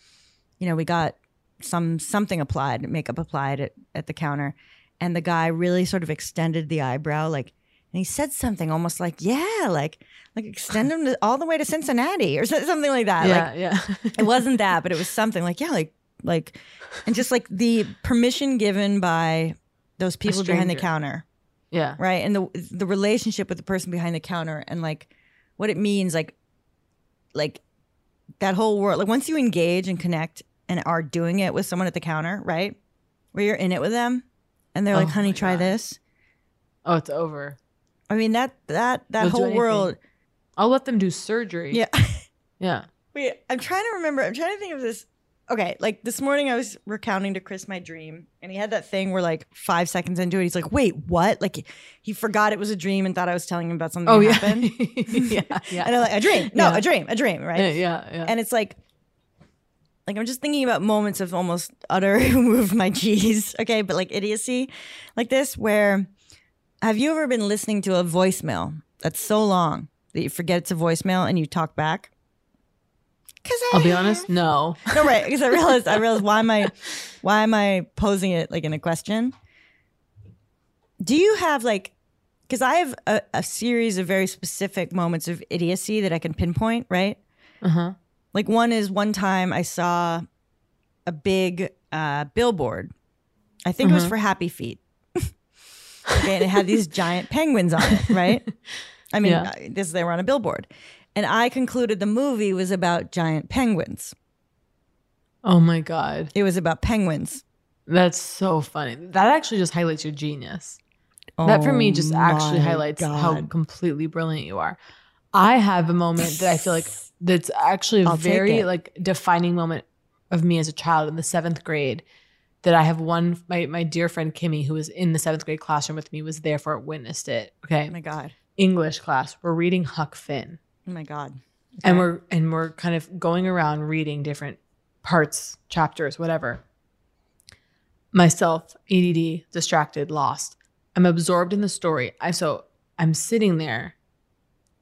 Speaker 2: You know, we got some something applied, makeup applied at, at the counter, and the guy really sort of extended the eyebrow, like, and he said something almost like, "Yeah, like, like extend them to, all the way to Cincinnati or something like that."
Speaker 3: Yeah,
Speaker 2: like,
Speaker 3: yeah. *laughs*
Speaker 2: it wasn't that, but it was something like, "Yeah, like, like," and just like the permission given by those people behind the counter
Speaker 3: Yeah.
Speaker 2: right and the the relationship with the person behind the counter and like what it means like like that whole world like once you engage and connect and are doing it with someone at the counter right where you're in it with them and they're like
Speaker 3: Oh
Speaker 2: honey try
Speaker 3: God.
Speaker 2: this
Speaker 3: Oh, it's over.
Speaker 2: i mean that that that
Speaker 3: They'll
Speaker 2: whole world
Speaker 3: I'll let them do surgery.
Speaker 2: yeah *laughs*
Speaker 3: Yeah.
Speaker 2: wait i'm trying to remember i'm trying to think of this okay like this morning i was recounting to chris my dream and he had that thing where like five seconds into it he's like wait what like he forgot it was a dream and thought i was telling him about something
Speaker 3: Oh,
Speaker 2: that
Speaker 3: yeah.
Speaker 2: happened *laughs*
Speaker 3: yeah. Yeah.
Speaker 2: And I'm like, a dream. No,
Speaker 3: Yeah.
Speaker 2: a dream, a dream, right?
Speaker 3: Yeah, yeah, yeah.
Speaker 2: And it's like, like I'm just thinking about moments of almost utter *laughs* move my cheese, okay, but like idiocy, like this. Where have you ever been listening to a voicemail that's so long that you forget it's a voicemail and you talk back?
Speaker 3: Cause I'll be honest, no.
Speaker 2: No, right? Because I realized, I realized why am I, *laughs* why am I posing it like in a question? Do you have like, because I have a, a series of very specific moments of idiocy that I can pinpoint, right?
Speaker 3: Uh huh.
Speaker 2: Like one is one time I saw a big uh, billboard. I think it was
Speaker 3: Mhm.
Speaker 2: for Happy Feet. *laughs* okay, and it had these giant penguins on it, right? *laughs* I mean,
Speaker 3: Yeah.
Speaker 2: this they were on a billboard, and I concluded the movie was about giant penguins.
Speaker 3: Oh my god.
Speaker 2: It was about penguins.
Speaker 3: That's so funny. That actually just highlights your genius. that for me
Speaker 2: Oh
Speaker 3: just actually
Speaker 2: my
Speaker 3: highlights how completely brilliant you are. I have a moment that I feel like that's actually a
Speaker 2: I'll
Speaker 3: very like defining moment of me as a child in the seventh grade. That I have one my my dear friend Kimmy, who was in the seventh grade classroom with me, was there for it, witnessed it. Okay.
Speaker 2: Oh my god.
Speaker 3: English class. We're reading Huck Finn.
Speaker 2: Oh my god.
Speaker 3: And we're and we're kind of going around reading different parts, chapters, whatever. Myself, ADD, distracted, lost. I'm absorbed in the story. I so I'm sitting there,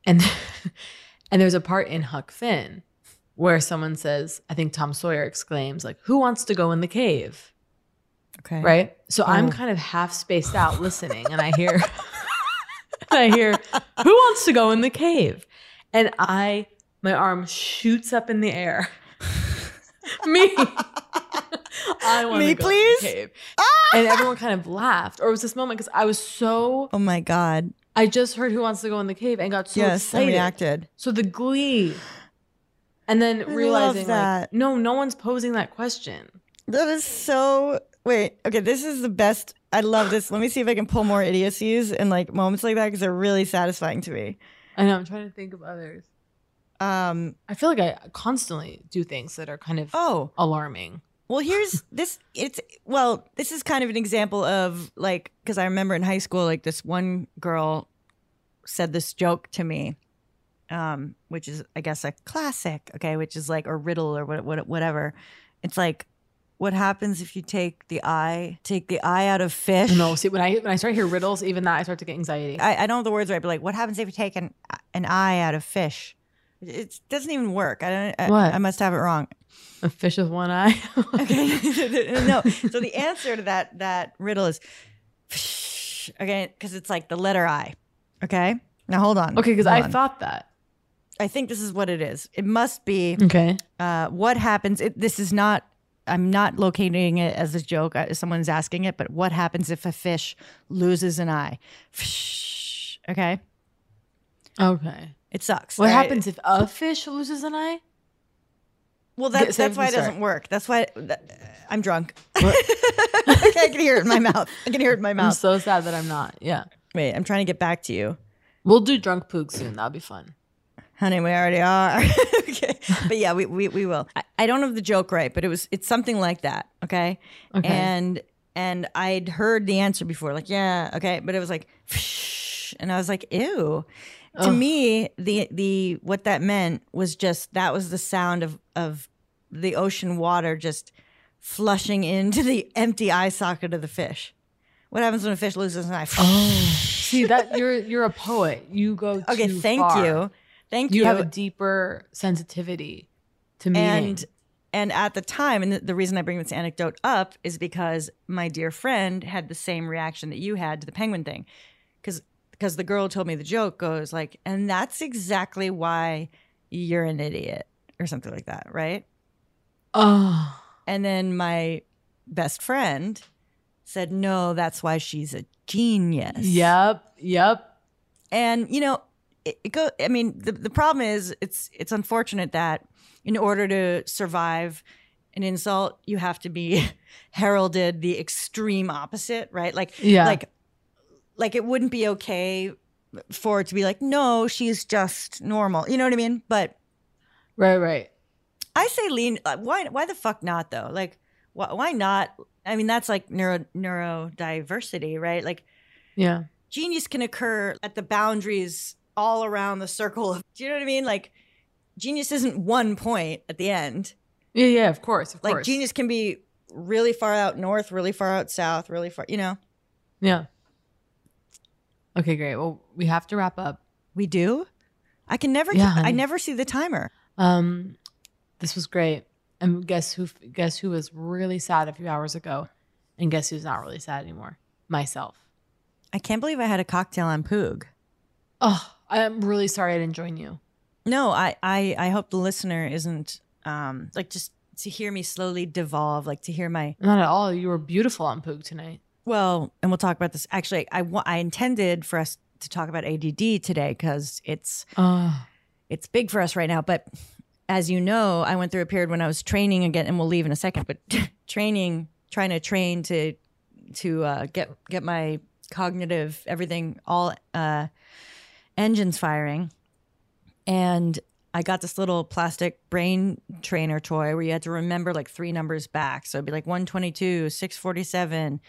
Speaker 3: and *laughs* and there's a part in Huck Finn where someone says, I think Tom Sawyer exclaims, like, "Who wants to go in the cave?"
Speaker 2: Okay.
Speaker 3: Right. So I'm
Speaker 2: Oh.
Speaker 3: kind of half spaced out listening, and I hear, *laughs* *laughs* I hear, "Who wants to go in the cave?" And I, my arm shoots up in the air. *laughs* Me. I want
Speaker 2: Me,
Speaker 3: to go
Speaker 2: please?
Speaker 3: In the cave. And everyone kind of laughed. Or it was this moment because I was so.
Speaker 2: Oh my god.
Speaker 3: I just heard Who Wants to Go in the Cave and got so
Speaker 2: yes,
Speaker 3: excited.
Speaker 2: I reacted.
Speaker 3: So the glee. And then
Speaker 2: love
Speaker 3: realizing
Speaker 2: that.
Speaker 3: like, no, no one's posing that question.
Speaker 2: That is so. Wait. Okay. This is the best. I love this. Let me see if I can pull more idiocies and like moments like that because they're really satisfying to me.
Speaker 3: I know, I'm trying to think of others.
Speaker 2: Um.
Speaker 3: I feel like I constantly do things that are kind of
Speaker 2: Oh.
Speaker 3: alarming.
Speaker 2: Well, here's *laughs* this. It's well, this is kind of an example of like because I remember in high school, like this one girl said this joke to me, um, which is I guess a classic. Okay, which is like a riddle or what, what whatever. It's like what happens if you take the eye take the eye out of fish?
Speaker 3: No, see when I when I start to hear riddles, even that I start to get anxiety.
Speaker 2: I, I don't know the words right, but like what happens if you take an an eye out of fish? It doesn't even work. I don't. I,
Speaker 3: What?
Speaker 2: I must have it wrong.
Speaker 3: A fish with one eye. *laughs*
Speaker 2: okay. *laughs* no. So the answer to that that riddle is okay because it's like the letter I. Okay. Now hold on.
Speaker 3: Okay, because I
Speaker 2: on.
Speaker 3: thought that.
Speaker 2: I think this is what it is. It must be
Speaker 3: Okay.
Speaker 2: Uh, what happens? It, this is not. I'm not locating it as a joke. uh, Someone's asking it, but what happens if a fish loses an eye? Okay.
Speaker 3: Okay.
Speaker 2: It sucks.
Speaker 3: What
Speaker 2: right?
Speaker 3: happens if a fish loses an eye?
Speaker 2: Well, that's that's why it doesn't work. That's why that, I'm drunk. *laughs* I can hear it in my mouth. I can hear it in my mouth.
Speaker 3: I'm so sad that I'm not. Yeah.
Speaker 2: Wait, I'm trying to get back to you.
Speaker 3: We'll do drunk poog soon. That'll be fun.
Speaker 2: Honey, we already are. *laughs* okay. But yeah, we, we, we will. I, I don't have the joke right, but it was it's something like that. Okay.
Speaker 3: Okay.
Speaker 2: And and I'd heard the answer before, like, yeah, okay. But it was like *laughs* and I was like, ew. To me, the the what that meant was just that was the sound of of the ocean water just flushing into the *laughs* empty eye socket of the fish. What happens when a fish loses an eye?
Speaker 3: Oh, see that you're you're a poet. You go.
Speaker 2: Okay, thank
Speaker 3: far.
Speaker 2: you. Thank
Speaker 3: You
Speaker 2: you.
Speaker 3: have a deeper sensitivity to meaning.
Speaker 2: and and at the time and the, the reason i bring this anecdote up is because my dear friend had the same reaction that you had to the penguin thing because because the girl told me the joke goes like and that's exactly why you're an idiot or something like that right
Speaker 3: oh,
Speaker 2: and then my best friend said no that's why she's a genius
Speaker 3: yep, yep.
Speaker 2: and you know it, it go i mean the, the problem is it's it's unfortunate that in order to survive an insult you have to be *laughs* heralded the extreme opposite right like
Speaker 3: Yeah.
Speaker 2: like like it wouldn't be okay for it to be like no she's just normal you know what i mean but
Speaker 3: Right, right.
Speaker 2: i say lean uh, why why the fuck not though like why, why not i mean that's like neuro neurodiversity right like
Speaker 3: Yeah.
Speaker 2: genius can occur at the boundaries all around the circle of do you know what I mean? Like genius isn't one point at the end.
Speaker 3: Yeah, yeah. Of course, of
Speaker 2: Like
Speaker 3: course.
Speaker 2: genius can be really far out north, really far out south, really far, you know.
Speaker 3: Yeah. Okay, great. Well, we have to wrap up.
Speaker 2: We do? I can never
Speaker 3: Yeah,
Speaker 2: I never see the timer.
Speaker 3: Um, this was great. And guess who? Guess who was really sad a few hours ago, and guess who's not really sad anymore? Myself.
Speaker 2: I can't believe I had a cocktail on Poog.
Speaker 3: Oh, I'm really sorry I didn't join you.
Speaker 2: No, I I I hope the listener isn't um like just to hear me slowly devolve, like to hear my
Speaker 3: Not at all. You were beautiful on Poog tonight.
Speaker 2: Well, and we'll talk about this. Actually, I wa- I intended for us to talk about ADD today because it's
Speaker 3: Oh,
Speaker 2: it's big for us right now. But as you know, I went through a period when I was training again, and we'll leave in a second. But *laughs* training, trying to train to to uh, get get my cognitive everything all uh, engines firing, and I got this little plastic brain trainer toy where you had to remember like three numbers back. So it'd be like 122, 647,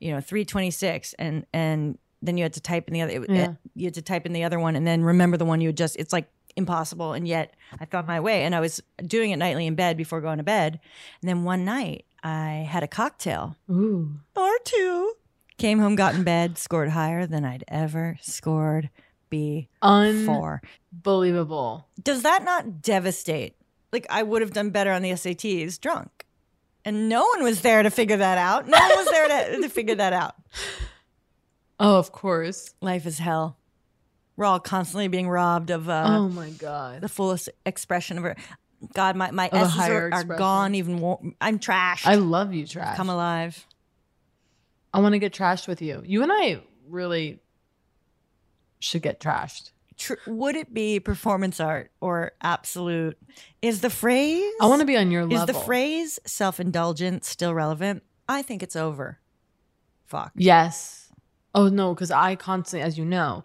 Speaker 2: you know, 326. And and then you had to type in the other it,
Speaker 3: Yeah.
Speaker 2: you had to type in the other one and then remember the one you had just it's like impossible. And yet I found my way. And I was doing it nightly in bed before going to bed. And then one night I had a cocktail
Speaker 3: ooh.
Speaker 2: or two. Came home, got in bed, scored higher than I'd ever scored before.
Speaker 3: Unbelievable.
Speaker 2: Does that not devastate? Like I would have done better on the SATs drunk. And no one was there to figure that out. No one was there to, to figure that out. *laughs*
Speaker 3: Oh, of course.
Speaker 2: Life is hell. We're all constantly being robbed of uh,
Speaker 3: oh my god.
Speaker 2: the fullest expression of our God, my, my
Speaker 3: Of
Speaker 2: S's are, are gone even more. I'm trashed.
Speaker 3: I love you, trash.
Speaker 2: Come alive.
Speaker 3: I want to get trashed with you. You and I really should get trashed.
Speaker 2: Tr- would it be performance art or absolute? Is the phrase
Speaker 3: I want to be on your level.
Speaker 2: Is the phrase self indulgent still relevant? I think it's over. Fuck.
Speaker 3: Yes. Oh no, because I constantly, as you know,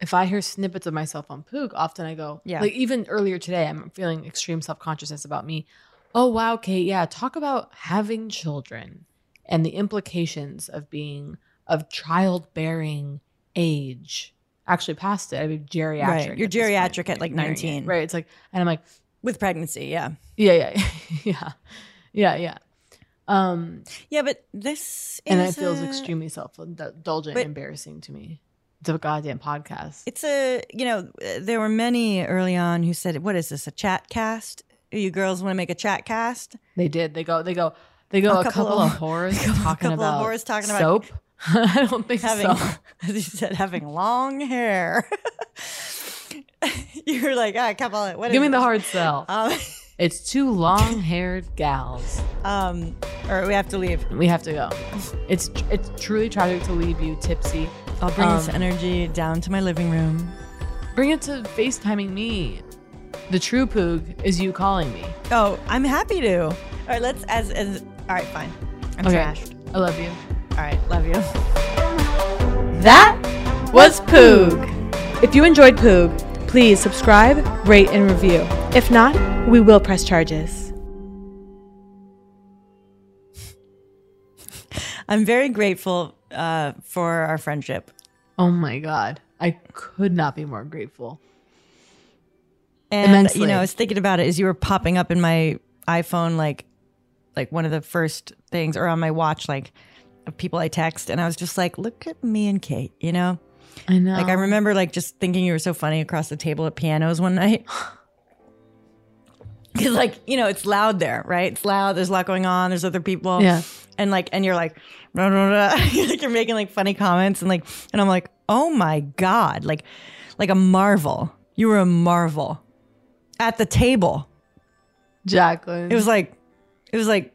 Speaker 3: if I hear snippets of myself on Poog, often I go,
Speaker 2: Yeah.
Speaker 3: Like even earlier today, I'm feeling extreme self consciousness about me. Oh wow, Kate, yeah, talk about having children and the implications of being of childbearing age
Speaker 6: actually past it. I'd be geriatric.
Speaker 2: Right. You're
Speaker 6: at
Speaker 2: geriatric at like 19.
Speaker 6: Right. It's like, and I'm like,
Speaker 2: with pregnancy, yeah.
Speaker 6: yeah, yeah, *laughs* yeah, yeah, yeah. Um,
Speaker 2: Yeah, but this
Speaker 6: and it feels
Speaker 2: a-
Speaker 6: extremely self-indulgent,
Speaker 2: But-
Speaker 6: embarrassing to me. It's a goddamn podcast.
Speaker 2: It's a, you know, there were many early on who said, "What is this? A chat cast? You girls want to make a chat cast?"
Speaker 6: They did. They go. They go. They go. A couple, of whores *laughs* talking
Speaker 2: couple
Speaker 6: about
Speaker 2: of whores talking about
Speaker 6: soap. *laughs* I don't think
Speaker 2: having,
Speaker 6: so. *laughs*
Speaker 2: as you said, having long hair. *laughs* You're like, ah, couple. Of, what
Speaker 6: Give me the hard sell.
Speaker 2: Um,
Speaker 6: it's two long-haired gals.
Speaker 2: um, or we have to leave.
Speaker 6: We have to go. It's it's truly tragic to leave you tipsy.
Speaker 2: I'll bring this
Speaker 6: Um,
Speaker 2: energy down to my living room.
Speaker 6: Bring it to FaceTiming me. The true poog is you calling me.
Speaker 2: Oh, I'm happy to. All right, let's as as. All right, fine. I'm
Speaker 6: Okay.
Speaker 2: trashed.
Speaker 6: I love you.
Speaker 2: All right, love you.
Speaker 1: That was Poog. If you enjoyed Poog, please subscribe, rate, and review. If not, we will press charges. *laughs*
Speaker 2: I'm very grateful uh, for our friendship.
Speaker 6: Oh my god, I could not be more grateful.
Speaker 2: And you know, I was thinking about it as you were popping up in my iPhone, like, like one of the first things, or on my watch, like, of people I text, and I was just like, look at me and Kate, you know.
Speaker 6: I know.
Speaker 2: Like I remember, like just thinking you were so funny across the table at pianos one *laughs* night. Because like you know, it's loud there, right? It's loud. There's a lot going on. There's other people.
Speaker 6: Yeah.
Speaker 2: And like, and you're like, *laughs* like you're making like funny comments, and like, and I'm like, oh my god, like, like a marvel. You were a marvel at the table.
Speaker 6: Jacqueline.
Speaker 2: It was like, it was like,